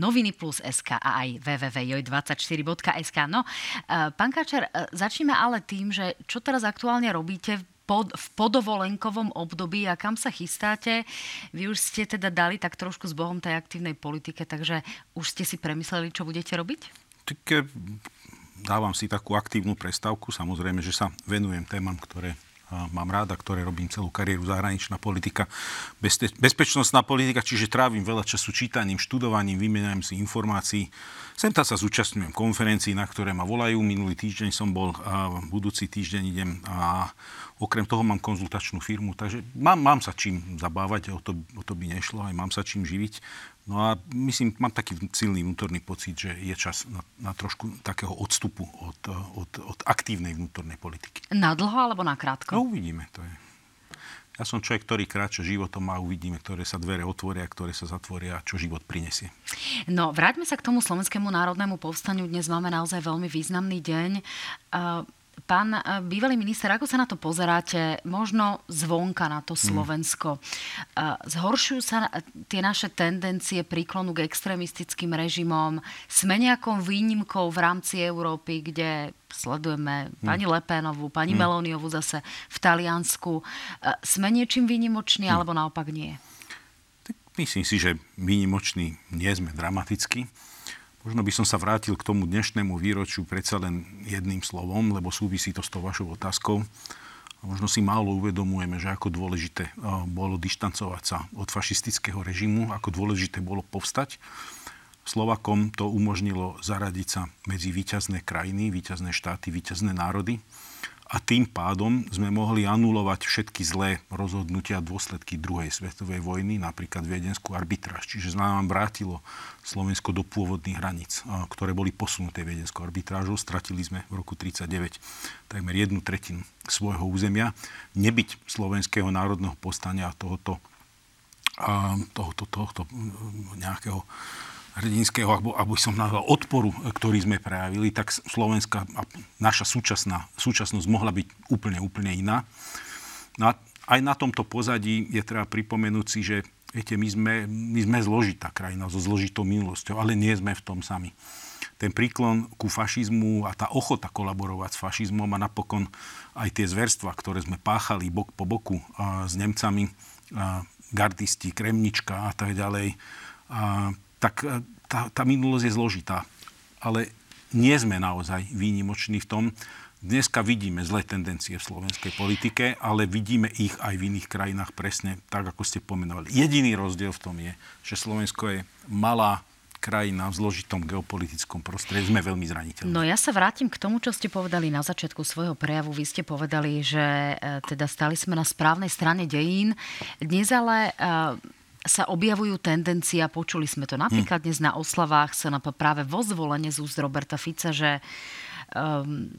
Speaker 1: a aj www.joj24.sk. No, eh, pán Kačer, eh, začneme ale tým, že čo teraz aktuálne robíte pod, v podovolenkovom období a kam sa chystáte. Vy už ste teda dali tak trošku s Bohom tej aktívnej politike, takže už ste si premysleli, čo budete robiť?
Speaker 4: Tak eh, dávam si takú aktívnu prestávku. Samozrejme, že sa venujem témam, ktoré mám ráda, ktoré robím celú kariéru, zahraničná politika, bezpe- bezpečnostná politika, čiže trávim veľa času čítaním, študovaním, vymeniam si informácií. Sem tá sa zúčastňujem konferencií, na ktoré ma volajú. Minulý týždeň som bol, a budúci týždeň idem a Okrem toho mám konzultačnú firmu, takže mám, mám sa čím zabávať, o to, o to by nešlo, aj mám sa čím živiť. No a myslím, mám taký silný vnútorný pocit, že je čas na, na trošku takého odstupu od, od, od aktívnej vnútornej politiky.
Speaker 1: Na dlho alebo na krátko?
Speaker 4: No uvidíme, to je. Ja som človek, ktorý kráča životom a uvidíme, ktoré sa dvere otvoria, ktoré sa zatvoria a čo život prinesie.
Speaker 1: No, vráťme sa k tomu Slovenskému národnému povstaniu. Dnes máme naozaj veľmi významný deň. Uh, Pán eh, bývalý minister, ako sa na to pozeráte, možno zvonka na to mm. Slovensko? Mm. Zhoršujú sa tie naše tendencie príklonu k extrémistickým režimom? Sme nejakou výnimkou v rámci Európy, kde sledujeme mm. pani Lepénovú, pani mm. Melóniovú zase v Taliansku. Eh, sme niečím výnimoční, mm. alebo naopak nie?
Speaker 4: Myslím si, že výnimoční nie sme dramaticky. Možno by som sa vrátil k tomu dnešnému výročiu predsa len jedným slovom, lebo súvisí to s tou vašou otázkou. Možno si málo uvedomujeme, že ako dôležité bolo dištancovať sa od fašistického režimu, ako dôležité bolo povstať. Slovakom to umožnilo zaradiť sa medzi výťazné krajiny, výťazné štáty, výťazné národy. A tým pádom sme mohli anulovať všetky zlé rozhodnutia a dôsledky druhej svetovej vojny, napríklad viedenskú arbitráž. Čiže nám vrátilo Slovensko do pôvodných hraníc, ktoré boli posunuté viedenskou arbitrážou. Stratili sme v roku 1939 takmer jednu tretinu svojho územia. Nebyť slovenského národného postania a tohoto, tohoto, tohoto nejakého hrdinského, alebo, alebo som nazval odporu, ktorý sme prejavili, tak Slovenská, naša súčasná, súčasnosť mohla byť úplne, úplne iná. No aj na tomto pozadí je treba pripomenúť si, že viete, my sme, my sme zložitá krajina so zložitou minulosťou, ale nie sme v tom sami. Ten príklon ku fašizmu a tá ochota kolaborovať s fašizmom a napokon aj tie zverstva, ktoré sme páchali bok po boku a, s Nemcami, a, gardisti, Kremnička a tak ďalej, a, tak e, tá, tá minulosť je zložitá. Ale nie sme naozaj výnimoční v tom. Dneska vidíme zlé tendencie v slovenskej politike, ale vidíme ich aj v iných krajinách presne tak, ako ste pomenovali. Jediný rozdiel v tom je, že Slovensko je malá krajina v zložitom geopolitickom prostredí. Sme veľmi zraniteľní.
Speaker 1: No ja sa vrátim k tomu, čo ste povedali na začiatku svojho prejavu. Vy ste povedali, že e, teda stali sme na správnej strane dejín. Dnes ale e, sa objavujú tendencie, a počuli sme to napríklad dnes na oslavách sa práve vo zvolenie z úst Roberta Fica, že um,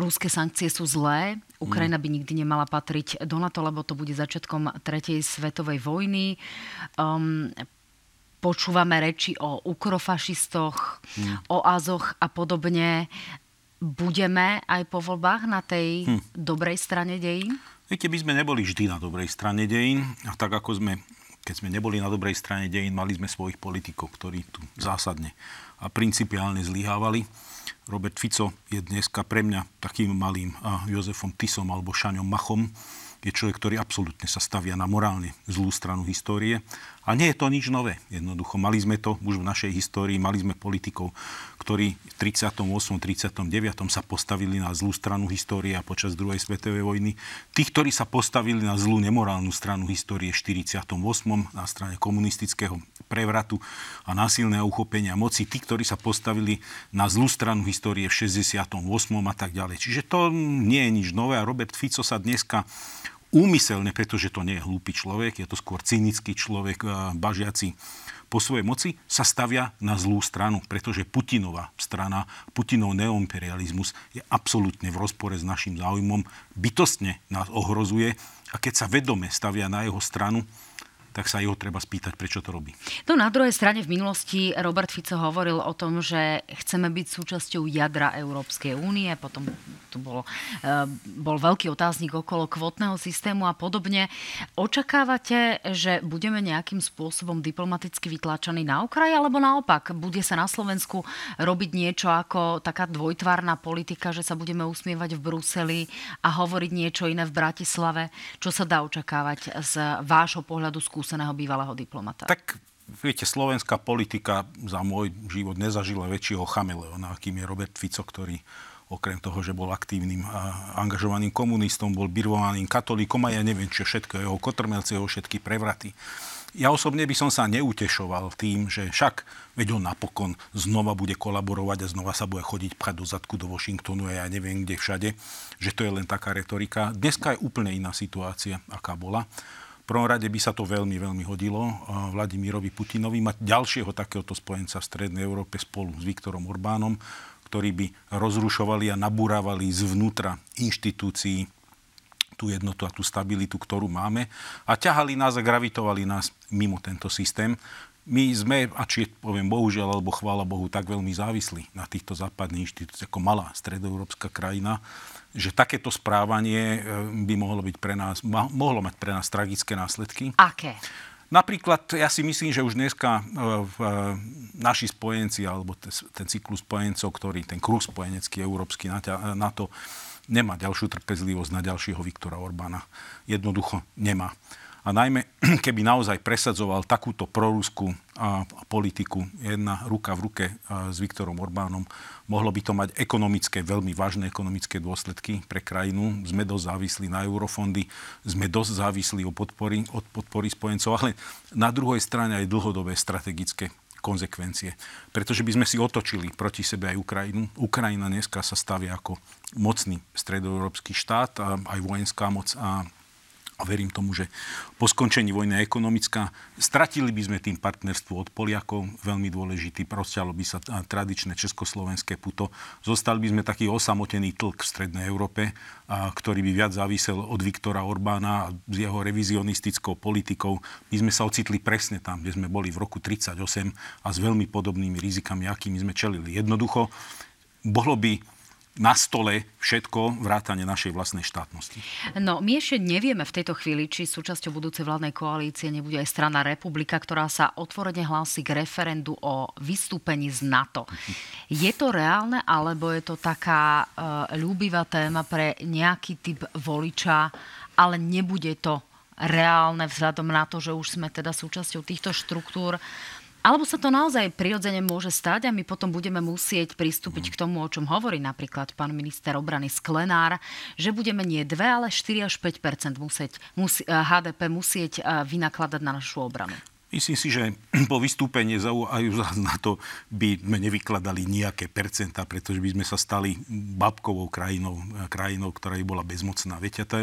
Speaker 1: rúské sankcie sú zlé, Ukrajina by nikdy nemala patriť do NATO, lebo to bude začiatkom tretej svetovej vojny. Um, počúvame reči o ukrofašistoch, hmm. o azoch a podobne. Budeme aj po voľbách na tej hmm. dobrej strane dejín?
Speaker 4: Viete, my sme neboli vždy na dobrej strane dejín. A tak ako sme keď sme neboli na dobrej strane dejín, mali sme svojich politikov, ktorí tu zásadne a principiálne zlyhávali. Robert Fico je dneska pre mňa takým malým Jozefom Tisom alebo Šaňom Machom, je človek, ktorý absolútne sa stavia na morálne zlú stranu histórie. A nie je to nič nové. Jednoducho, mali sme to už v našej histórii, mali sme politikov, ktorí v 38. 39. sa postavili na zlú stranu histórie a počas druhej svetovej vojny. Tých, ktorí sa postavili na zlú nemorálnu stranu histórie v 48. na strane komunistického prevratu a násilného uchopenia moci. Tí, ktorí sa postavili na zlú stranu histórie v 68. a tak ďalej. Čiže to nie je nič nové a Robert Fico sa dneska úmyselne, pretože to nie je hlúpy človek, je to skôr cynický človek, bažiaci po svojej moci, sa stavia na zlú stranu, pretože Putinová strana, Putinov neoimperializmus je absolútne v rozpore s našim záujmom, bytostne nás ohrozuje a keď sa vedome stavia na jeho stranu, tak sa jeho treba spýtať, prečo to robí.
Speaker 1: No na druhej strane v minulosti Robert Fico hovoril o tom, že chceme byť súčasťou jadra Európskej únie, potom tu bol, eh, bol veľký otáznik okolo kvotného systému a podobne. Očakávate, že budeme nejakým spôsobom diplomaticky vytlačaní na okraj, alebo naopak, bude sa na Slovensku robiť niečo ako taká dvojtvárna politika, že sa budeme usmievať v Bruseli a hovoriť niečo iné v Bratislave? Čo sa dá očakávať z vášho pohľadu skúsenosti? Skúseného bývalého diplomata?
Speaker 4: Tak viete, slovenská politika za môj život nezažila väčšieho chameleona, akým je Robert Fico, ktorý okrem toho, že bol aktívnym a angažovaným komunistom, bol birvovaným katolíkom a ja neviem, čo všetko, jeho kotrmelce, jeho všetky prevraty. Ja osobne by som sa neutešoval tým, že však, veď on napokon znova bude kolaborovať a znova sa bude chodiť pchať do zadku do Washingtonu a ja neviem kde všade, že to je len taká retorika. Dneska je úplne iná situácia, aká bola prvom rade by sa to veľmi, veľmi hodilo Vladimírovi Putinovi mať ďalšieho takéhoto spojenca v Strednej Európe spolu s Viktorom Orbánom, ktorí by rozrušovali a nabúravali zvnútra inštitúcií tú jednotu a tú stabilitu, ktorú máme a ťahali nás a gravitovali nás mimo tento systém. My sme, a či poviem bohužiaľ, alebo chvála Bohu, tak veľmi závislí na týchto západných inštitúciách ako malá stredoeurópska krajina, že takéto správanie e, by mohlo byť pre nás, mohlo mať pre nás tragické následky.
Speaker 1: Aké?
Speaker 4: Napríklad, ja si myslím, že už dneska e, v e, naši spojenci, alebo ten cyklus spojencov, ktorý, ten kruh spojenecký európsky na to nemá ďalšiu trpezlivosť na ďalšieho Viktora Orbána. Jednoducho nemá. A najmä, keby naozaj presadzoval takúto proruskú politiku jedna ruka v ruke s Viktorom Orbánom, mohlo by to mať ekonomické, veľmi vážne ekonomické dôsledky pre krajinu. Sme dosť závislí na eurofondy, sme dosť závislí od podpory, od podpory spojencov, ale na druhej strane aj dlhodobé strategické konsekvencie. Pretože by sme si otočili proti sebe aj Ukrajinu. Ukrajina dneska sa stavia ako mocný stredoeurópsky štát, aj vojenská moc a a verím tomu, že po skončení vojny ekonomická stratili by sme tým partnerstvo od Poliakov, veľmi dôležitý, prosťalo by sa tradičné československé puto. Zostali by sme taký osamotený tlk v Strednej Európe, a, ktorý by viac závisel od Viktora Orbána a s jeho revizionistickou politikou. My sme sa ocitli presne tam, kde sme boli v roku 38 a s veľmi podobnými rizikami, akými sme čelili. Jednoducho, bolo by na stole všetko vrátane našej vlastnej štátnosti.
Speaker 1: No, my ešte nevieme v tejto chvíli, či súčasťou budúcej vládnej koalície nebude aj strana Republika, ktorá sa otvorene hlási k referendu o vystúpení z NATO. Je to reálne, alebo je to taká uh, ľúbivá téma pre nejaký typ voliča, ale nebude to reálne vzhľadom na to, že už sme teda súčasťou týchto štruktúr alebo sa to naozaj prirodzene môže stať a my potom budeme musieť pristúpiť k tomu, o čom hovorí napríklad pán minister obrany Sklenár, že budeme nie 2, ale 4 až 5 musieť, musí, HDP musieť vynakladať na našu obranu.
Speaker 4: Myslím si, že po vystúpení aj na to by sme nevykladali nejaké percentá, pretože by sme sa stali babkovou krajinou, krajinou, ktorá by bola bezmocná. Viete, ja to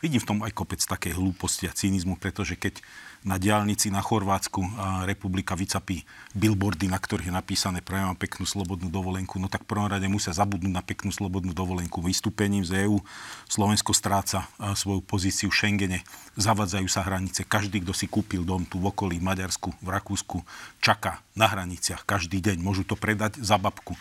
Speaker 4: vidím v tom aj kopec také hlúposti a cynizmu, pretože keď na diálnici na Chorvátsku republika vycapí billboardy, na ktorých je napísané prajem peknú slobodnú dovolenku, no tak v prvom rade musia zabudnúť na peknú slobodnú dovolenku. Vystúpením z EÚ Slovensko stráca svoju pozíciu v Schengene, zavadzajú sa hranice. Každý, kto si kúpil dom tu v okolí, v Maďarsku, v Rakúsku, čaká na hraniciach každý deň. Môžu to predať za babku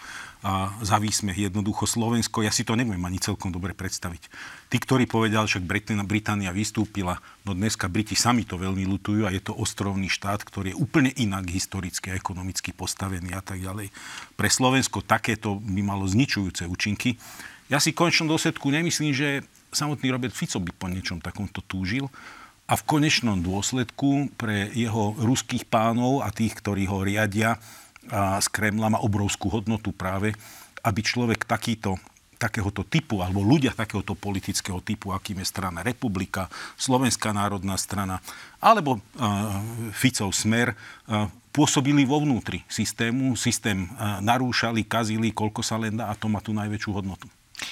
Speaker 4: za výsmech. Jednoducho Slovensko, ja si to neviem ani celkom dobre predstaviť. Tí, ktorí povedali, že Británia vystúpila, no dneska Briti sami to veľmi lutujú a je to ostrovný štát, ktorý je úplne inak historicky a ekonomicky postavený a tak ďalej. Pre Slovensko takéto by malo zničujúce účinky. Ja si konečnom dôsledku nemyslím, že samotný Robert Fico by po niečom takomto túžil. A v konečnom dôsledku pre jeho ruských pánov a tých, ktorí ho riadia, a z Kremla má obrovskú hodnotu práve, aby človek takýto takéhoto typu, alebo ľudia takéhoto politického typu, akým je strana Republika, Slovenská národná strana, alebo uh, Ficov smer, uh, pôsobili vo vnútri systému, systém uh, narúšali, kazili, koľko sa len dá a to má tú najväčšiu hodnotu.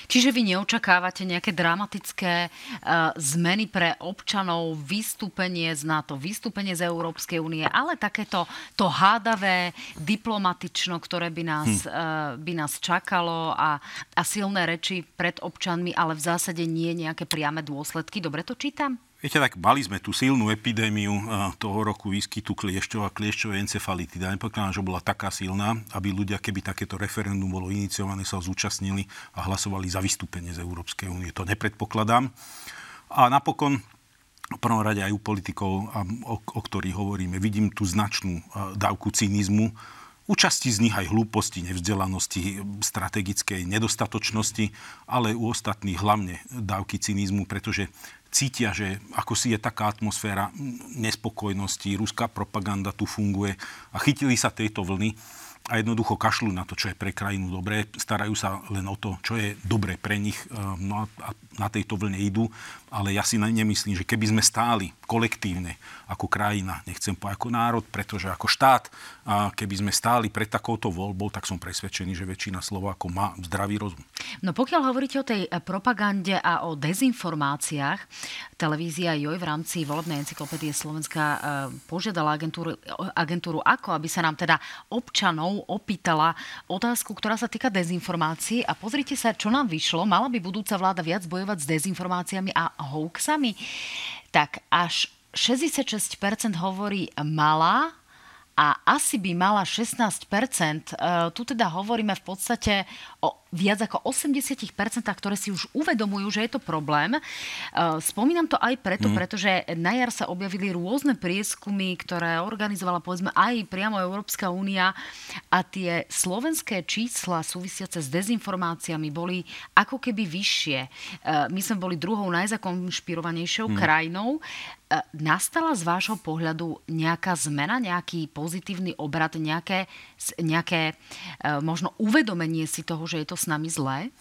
Speaker 1: Čiže vy neočakávate nejaké dramatické uh, zmeny pre občanov, vystúpenie z NATO, vystúpenie z Európskej únie, ale takéto to hádavé, diplomatično, ktoré by nás, hm. uh, by nás čakalo a, a silné reči pred občanmi, ale v zásade nie nejaké priame dôsledky. Dobre to čítam?
Speaker 4: Viete, tak mali sme tú silnú epidémiu toho roku výskytu kliešťov a kliešťovej encefality. Ja nepokladám, že bola taká silná, aby ľudia, keby takéto referendum bolo iniciované, sa zúčastnili a hlasovali za vystúpenie z Európskej únie. To nepredpokladám. A napokon v prvom rade aj u politikov, o, o ktorých hovoríme, vidím tú značnú dávku cynizmu, u z nich aj hlúposti, nevzdelanosti, strategickej nedostatočnosti, ale u ostatných hlavne dávky cynizmu, pretože cítia, že ako si je taká atmosféra nespokojnosti, ruská propaganda tu funguje a chytili sa tejto vlny a jednoducho kašľú na to, čo je pre krajinu dobré, starajú sa len o to, čo je dobré pre nich, no a na tejto vlne idú, ale ja si nemyslím, že keby sme stáli kolektívne ako krajina, nechcem povedať ako národ, pretože ako štát, keby sme stáli pred takouto voľbou, tak som presvedčený, že väčšina Slovákov má zdravý rozum.
Speaker 1: No pokiaľ hovoríte o tej propagande a o dezinformáciách, televízia JOJ v rámci volebnej encyklopédie Slovenska e, požiadala agentúru, agentúru ako, aby sa nám teda občanov opýtala otázku, ktorá sa týka dezinformácií a pozrite sa, čo nám vyšlo. Mala by budúca vláda viac bojovať s dezinformáciami a hoaxami? Tak až 66% hovorí malá a asi by mala 16%. E, tu teda hovoríme v podstate o viac ako 80%, ktoré si už uvedomujú, že je to problém. E, spomínam to aj preto, mm. pretože na jar sa objavili rôzne prieskumy, ktoré organizovala povedzme aj priamo Európska únia a tie slovenské čísla súvisiace s dezinformáciami boli ako keby vyššie. E, my sme boli druhou najzakonšpirovanejšou mm. krajinou. E, nastala z vášho pohľadu nejaká zmena, nejaký pozitívny obrad, nejaké, nejaké e, možno uvedomenie si toho, že je to s nami zlé?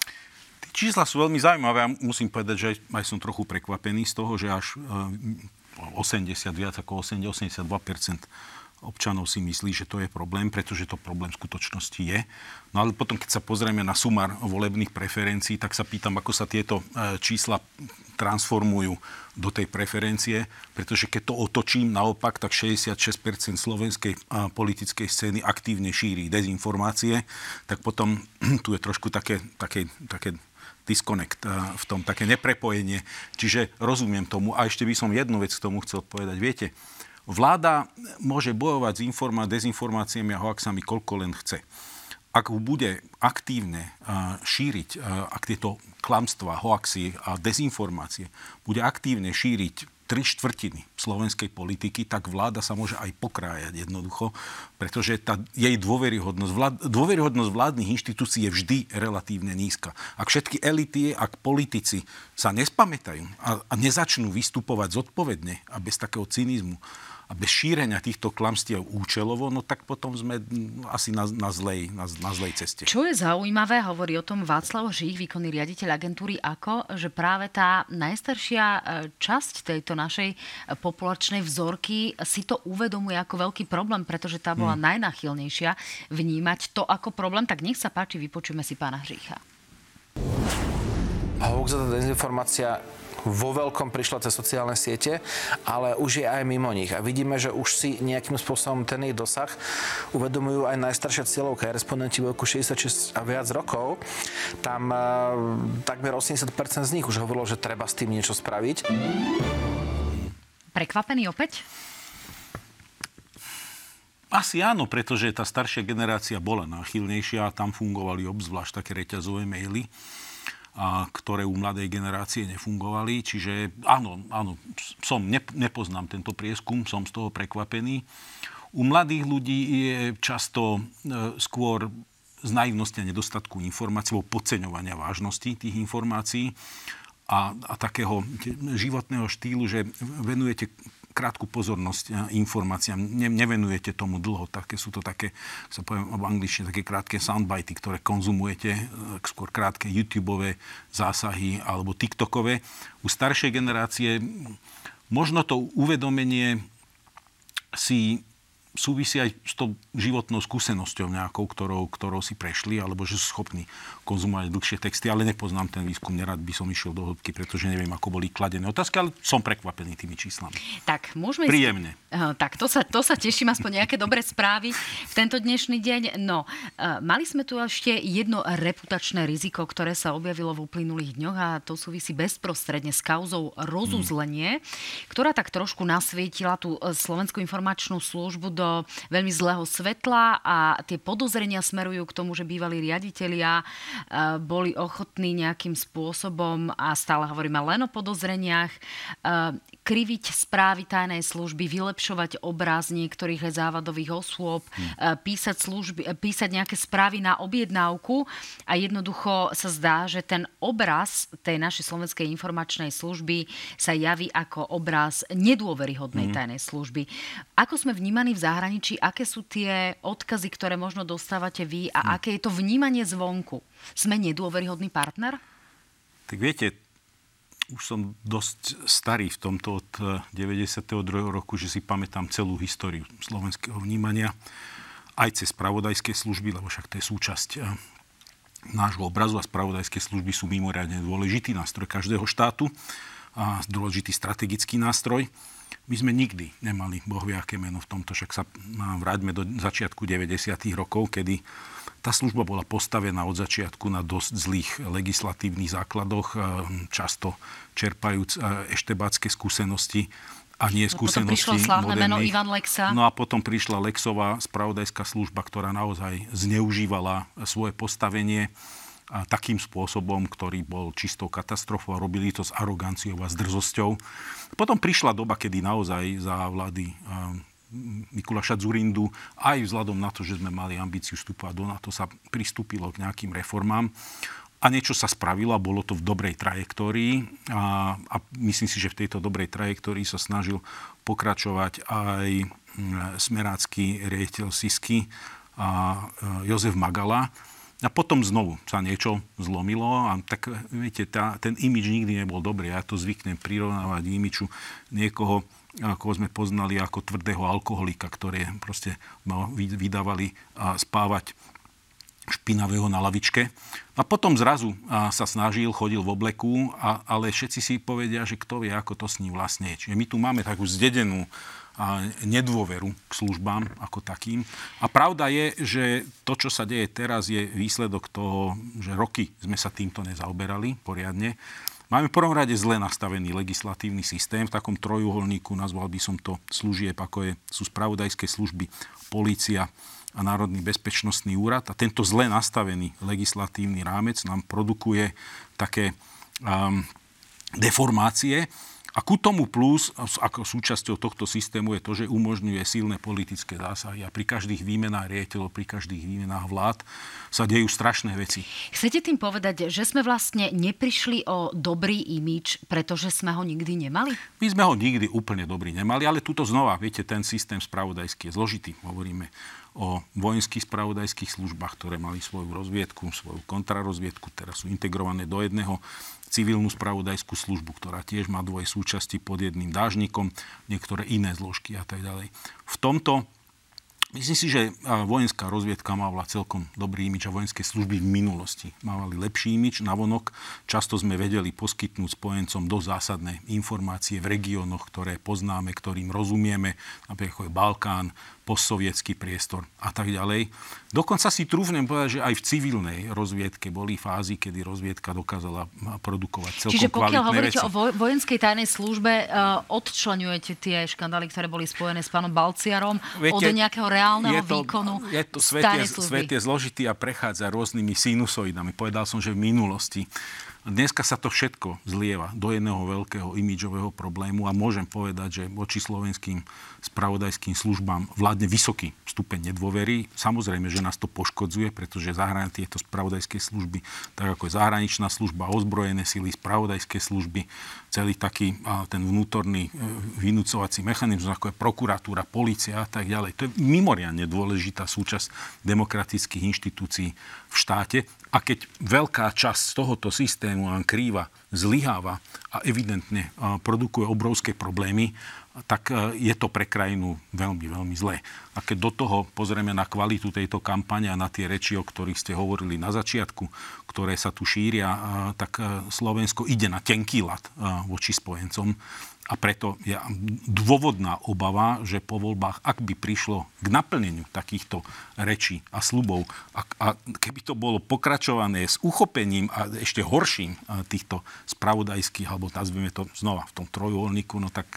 Speaker 4: Tie čísla sú veľmi zaujímavé a musím povedať, že aj som trochu prekvapený z toho, že až 80, e, viac ako 80, 82% občanov si myslí, že to je problém, pretože to problém v skutočnosti je. No ale potom, keď sa pozrieme na sumár volebných preferencií, tak sa pýtam, ako sa tieto e, čísla transformujú do tej preferencie, pretože keď to otočím naopak, tak 66% slovenskej politickej scény aktívne šíri dezinformácie, tak potom tu je trošku také, také, také disconnect v tom, také neprepojenie. Čiže rozumiem tomu. A ešte by som jednu vec k tomu chcel povedať. Viete, Vláda môže bojovať s informá- dezinformáciami a hoaxami koľko len chce. Ak bude aktívne šíriť, ak tieto klamstvá, hoaxy a dezinformácie bude aktívne šíriť tri štvrtiny slovenskej politiky, tak vláda sa môže aj pokrájať jednoducho, pretože tá jej dôveryhodnosť, vlád, dôveryhodnosť vládnych inštitúcií je vždy relatívne nízka. Ak všetky elity, ak politici sa nespamätajú a, a nezačnú vystupovať zodpovedne a bez takého cynizmu, a bez šírenia týchto klamstiev účelovo, no tak potom sme asi na, na, zlej, na, na zlej ceste.
Speaker 1: Čo je zaujímavé, hovorí o tom Václav Žích, výkonný riaditeľ agentúry AKO, že práve tá najstaršia e, časť tejto našej populačnej vzorky si to uvedomuje ako veľký problém, pretože tá bola hmm. najnachylnejšia vnímať to ako problém. Tak nech sa páči, vypočujeme si pána Žícha.
Speaker 5: Hoax a dezinformácia vo veľkom prišla cez sociálne siete, ale už je aj mimo nich. A vidíme, že už si nejakým spôsobom ten jej dosah uvedomujú aj najstaršia cieľovka, respondenti v veku 66 a viac rokov. Tam uh, takmer 80% z nich už hovorilo, že treba s tým niečo spraviť.
Speaker 1: Prekvapený opäť?
Speaker 4: Asi áno, pretože tá staršia generácia bola náchylnejšia a tam fungovali obzvlášť také reťazové maily a ktoré u mladej generácie nefungovali. Čiže áno, áno, som, nepoznám tento prieskum, som z toho prekvapený. U mladých ľudí je často e, skôr z naivnosti a nedostatku informácií, alebo podceňovania vážnosti tých informácií a, a takého životného štýlu, že venujete krátku pozornosť informáciám. Ne, nevenujete tomu dlho. Také sú to také, sa poviem v angličtine, také krátke soundbity, ktoré konzumujete, e, skôr krátke YouTube zásahy alebo TikTokové. U staršej generácie možno to uvedomenie si súvisí aj s tou životnou skúsenosťou nejakou, ktorou, ktorou si prešli, alebo že sú schopní konzumovať dlhšie texty, ale nepoznám ten výskum, nerad by som išiel do hĺbky, pretože neviem, ako boli kladené otázky, ale som prekvapený tými číslami.
Speaker 1: Tak, môžeme...
Speaker 4: Príjemne.
Speaker 1: Ísť... Tak, to sa, to sa teším, aspoň nejaké dobré správy v tento dnešný deň. No, mali sme tu ešte jedno reputačné riziko, ktoré sa objavilo v uplynulých dňoch a to súvisí bezprostredne s kauzou rozuzlenie, hmm. ktorá tak trošku nasvietila tú e, Slovenskú informačnú službu do veľmi zlého svetla a tie podozrenia smerujú k tomu, že bývalí riaditeľia boli ochotní nejakým spôsobom, a stále hovoríme len o podozreniach, kriviť správy tajnej služby, vylepšovať obraz niektorých závadových osôb, hmm. písať, služby, písať nejaké správy na objednávku a jednoducho sa zdá, že ten obraz tej našej slovenskej informačnej služby sa javí ako obraz nedôveryhodnej hmm. tajnej služby. Ako sme vnímaní v zahraničí, aké sú tie odkazy, ktoré možno dostávate vy a hmm. aké je to vnímanie zvonku? Sme nedôveryhodný partner?
Speaker 4: Tak viete, už som dosť starý v tomto od 92. Eh, roku, že si pamätám celú históriu slovenského vnímania aj cez spravodajské služby, lebo však to je súčasť eh, nášho obrazu a spravodajské služby sú mimoriadne dôležitý nástroj každého štátu a dôležitý strategický nástroj. My sme nikdy nemali bohviaké meno v tomto, však sa vráťme do začiatku 90. rokov, kedy tá služba bola postavená od začiatku na dosť zlých legislatívnych základoch, často čerpajúc eštebácké skúsenosti a nie no, skúsenosti
Speaker 1: potom meno Ivan Lexa.
Speaker 4: No a potom prišla Lexová spravodajská služba, ktorá naozaj zneužívala svoje postavenie a takým spôsobom, ktorý bol čistou katastrofou a robili to s aroganciou a s drzosťou. Potom prišla doba, kedy naozaj za vlády Mikuláša Zurindu, aj vzhľadom na to, že sme mali ambíciu vstupovať do NATO, sa pristúpilo k nejakým reformám a niečo sa spravilo a bolo to v dobrej trajektórii a, a myslím si, že v tejto dobrej trajektórii sa snažil pokračovať aj smerácky riaditeľ Sisky a Jozef Magala. A potom znovu sa niečo zlomilo a tak, viete, tá, ten imič nikdy nebol dobrý. Ja to zvyknem prirovnávať imiču niekoho, ako sme poznali ako tvrdého alkoholika, ktoré proste vydávali spávať špinavého na lavičke. A potom zrazu sa snažil, chodil v obleku, a, ale všetci si povedia, že kto vie, ako to s ním vlastne je. Čiže my tu máme takú zdedenú a nedôveru k službám ako takým. A pravda je, že to, čo sa deje teraz, je výsledok toho, že roky sme sa týmto nezaoberali poriadne. Máme v prvom rade zle nastavený legislatívny systém. V takom trojuholníku nazval by som to služieb, ako je, sú spravodajské služby, polícia, a Národný bezpečnostný úrad. A tento zle nastavený legislatívny rámec nám produkuje také um, deformácie. A ku tomu plus, ako súčasťou tohto systému je to, že umožňuje silné politické zásahy. A pri každých výmenách riaditeľov, pri každých výmenách vlád sa dejú strašné veci.
Speaker 1: Chcete tým povedať, že sme vlastne neprišli o dobrý imič, pretože sme ho nikdy nemali?
Speaker 4: My sme ho nikdy úplne dobrý nemali, ale tuto znova, viete, ten systém spravodajský je zložitý. Hovoríme o vojenských spravodajských službách, ktoré mali svoju rozviedku, svoju kontrarozviedku, teraz sú integrované do jedného civilnú spravodajskú službu, ktorá tiež má dvoje súčasti pod jedným dážnikom, niektoré iné zložky a tak ďalej. V tomto Myslím si, že vojenská rozviedka mala celkom dobrý imič a vojenské služby v minulosti mávali lepší imič na vonok. Často sme vedeli poskytnúť spojencom dosť zásadné informácie v regiónoch, ktoré poznáme, ktorým rozumieme, napríklad ako je Balkán, postsovietský priestor a tak ďalej. Dokonca si trúfnem povedať, že aj v civilnej rozviedke boli fázy, kedy rozviedka dokázala produkovať celkom
Speaker 1: Čiže pokiaľ hovoríte
Speaker 4: veci.
Speaker 1: o vojenskej tajnej službe, uh, odčlenujete tie škandály, ktoré boli spojené s pánom Balciarom Viete, od nejakého reálneho
Speaker 4: je to,
Speaker 1: výkonu
Speaker 4: je to, svet, je, svet je zložitý a prechádza rôznymi sinusoidami. Povedal som, že v minulosti Dneska sa to všetko zlieva do jedného veľkého imidžového problému a môžem povedať, že voči slovenským spravodajským službám vládne vysoký stupeň nedôvery. Samozrejme, že nás to poškodzuje, pretože zahrania tieto spravodajské služby, tak ako je zahraničná služba, ozbrojené sily, spravodajské služby, celý taký ten vnútorný e, vynúcovací mechanizmus, ako je prokuratúra, policia a tak ďalej. To je mimoriadne dôležitá súčasť demokratických inštitúcií v štáte. A keď veľká časť tohoto systému len krýva, zlyháva a evidentne produkuje obrovské problémy, tak e, je to pre krajinu veľmi, veľmi zlé. A keď do toho pozrieme na kvalitu tejto kampane a na tie reči, o ktorých ste hovorili na začiatku, ktoré sa tu šíria, tak e, Slovensko ide na tenký lat voči spojencom. A preto je dôvodná obava, že po voľbách, ak by prišlo k naplneniu takýchto rečí a slubov, a, a keby to bolo pokračované s uchopením a ešte horším týchto spravodajských, alebo nazvime to znova v tom trojuholníku, no tak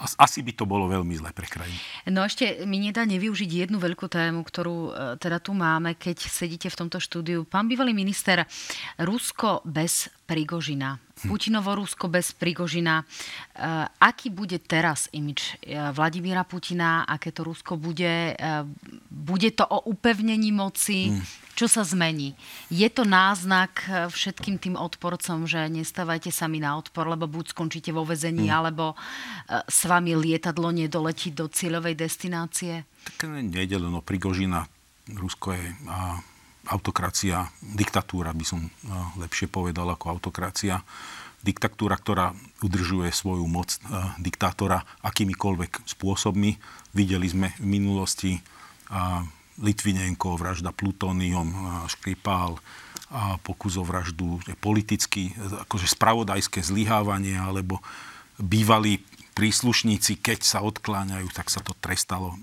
Speaker 4: asi by to bolo veľmi zle pre krajinu.
Speaker 1: No ešte mi nedá nevyužiť jednu veľkú tému, ktorú e, teda tu máme, keď sedíte v tomto štúdiu. Pán bývalý minister, Rusko bez Prigožina. Putinovo Rusko bez Prigožina. E, aký bude teraz imič e, Vladimíra Putina? Aké to Rusko bude? Bude to o upevnení moci? Hmm čo sa zmení? Je to náznak všetkým tým odporcom, že nestávajte sami na odpor, lebo buď skončíte vo vezení, mm. alebo s vami lietadlo nedoletí do cieľovej destinácie?
Speaker 4: Tak nejde len o Prigožina. Rusko je a, autokracia, diktatúra by som a, lepšie povedal ako autokracia. Diktatúra, ktorá udržuje svoju moc a, diktátora akýmikoľvek spôsobmi. Videli sme v minulosti a, Litvinenko, vražda Plutónium, Škripál, a pokus o vraždu politicky, akože spravodajské zlyhávanie, alebo bývalí príslušníci, keď sa odkláňajú, tak sa to trestalo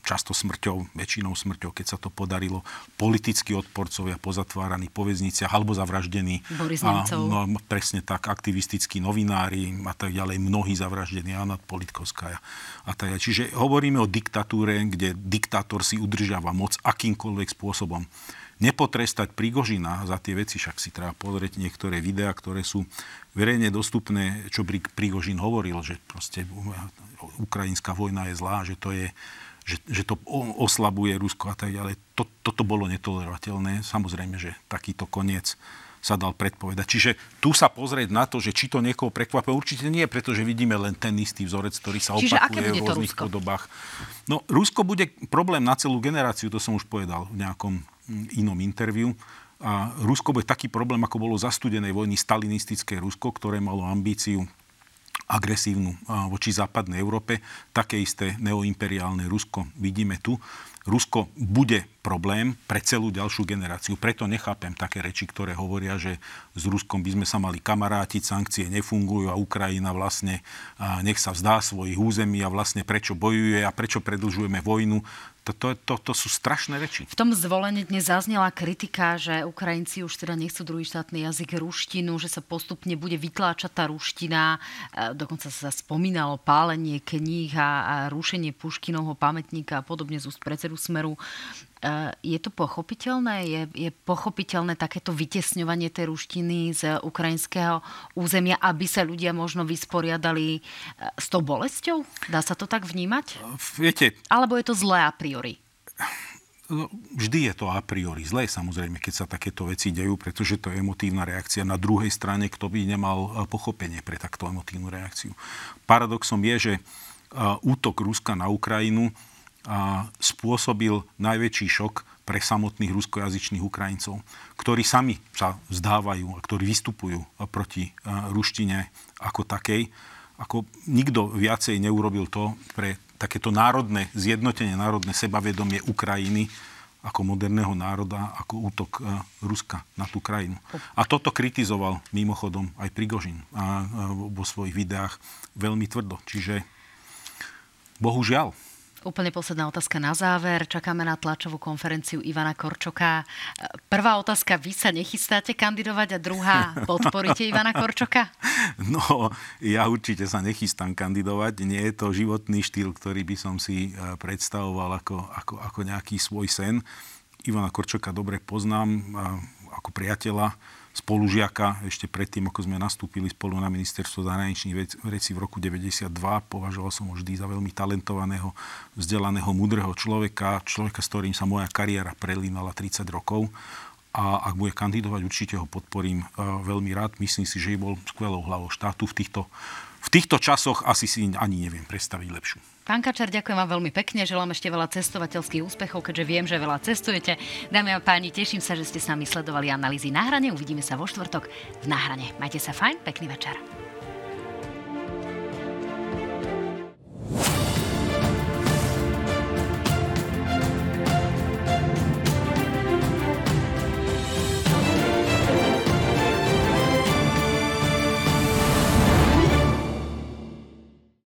Speaker 4: často smrťou, väčšinou smrťou, keď sa to podarilo. Politickí odporcovia pozatváraní po väzniciach alebo zavraždení.
Speaker 1: Boris a, no,
Speaker 4: presne tak, aktivistickí novinári a tak ďalej, mnohí zavraždení, Anna Politkovská a tak ďalej. Čiže hovoríme o diktatúre, kde diktátor si udržiava moc akýmkoľvek spôsobom nepotrestať Prigožina za tie veci, však si treba pozrieť niektoré videá, ktoré sú verejne dostupné, čo Prigožin hovoril, že proste ukrajinská vojna je zlá, že to je že, že to oslabuje Rusko a tak ďalej. To, toto bolo netolerovateľné. Samozrejme, že takýto koniec sa dal predpovedať. Čiže tu sa pozrieť na to, že či to niekoho prekvapuje, určite nie, pretože vidíme len ten istý vzorec, ktorý sa Čiže opakuje v rôznych podobách. No, Rusko bude problém na celú generáciu, to som už povedal v nejakom inom interviu. A Rusko bude taký problém, ako bolo za studenej vojny stalinistické Rusko, ktoré malo ambíciu agresívnu voči západnej Európe. Také isté neoimperiálne Rusko vidíme tu. Rusko bude problém pre celú ďalšiu generáciu. Preto nechápem také reči, ktoré hovoria, že s Ruskom by sme sa mali kamarátiť, sankcie nefungujú a Ukrajina vlastne nech sa vzdá svojich území a vlastne prečo bojuje a prečo predlžujeme vojnu. To, to, to, to sú strašné reči.
Speaker 1: V tom zvolení dnes zaznela kritika, že Ukrajinci už teda nechcú druhý štátny jazyk ruštinu, že sa postupne bude vytláčať tá ruština. E, dokonca sa spomínalo pálenie kníh a, rušenie Puškinovho pamätníka a podobne z úst predsedu Smeru. E, je to pochopiteľné? Je, je pochopiteľné takéto vytesňovanie tej ruštiny z ukrajinského územia, aby sa ľudia možno vysporiadali e, s tou bolesťou? Dá sa to tak vnímať?
Speaker 4: Viete...
Speaker 1: Alebo je to zlé a priori?
Speaker 4: No, vždy je to a priori zlé, samozrejme, keď sa takéto veci dejú, pretože to je emotívna reakcia. Na druhej strane, kto by nemal pochopenie pre takto emotívnu reakciu. Paradoxom je, že útok Ruska na Ukrajinu spôsobil najväčší šok pre samotných ruskojazyčných Ukrajincov, ktorí sami sa vzdávajú a ktorí vystupujú proti ruštine ako takej. Ako nikto viacej neurobil to pre takéto národné zjednotenie, národné sebavedomie Ukrajiny ako moderného národa, ako útok Ruska na tú krajinu. A toto kritizoval mimochodom aj Prigožin a, vo svojich videách veľmi tvrdo. Čiže bohužiaľ,
Speaker 1: Úplne posledná otázka na záver. Čakáme na tlačovú konferenciu Ivana Korčoka. Prvá otázka, vy sa nechystáte kandidovať a druhá, podporíte Ivana Korčoka?
Speaker 4: No, ja určite sa nechystám kandidovať. Nie je to životný štýl, ktorý by som si e, predstavoval ako, ako, ako nejaký svoj sen. Ivana Korčoka dobre poznám e, ako priateľa spolužiaka ešte predtým, ako sme nastúpili spolu na ministerstvo zahraničných vecí v roku 92. Považoval som ho vždy za veľmi talentovaného, vzdelaného, mudrého človeka, človeka, s ktorým sa moja kariéra prelínala 30 rokov. A ak bude kandidovať, určite ho podporím veľmi rád. Myslím si, že bol skvelou hlavou štátu v týchto, v týchto časoch asi si ani neviem predstaviť lepšiu.
Speaker 1: Pán Kačar, ďakujem vám veľmi pekne, želám ešte veľa cestovateľských úspechov, keďže viem, že veľa cestujete. Dámy a páni, teším sa, že ste s nami sledovali analýzy na hrane. Uvidíme sa vo štvrtok v náhrane. Majte sa fajn, pekný večer.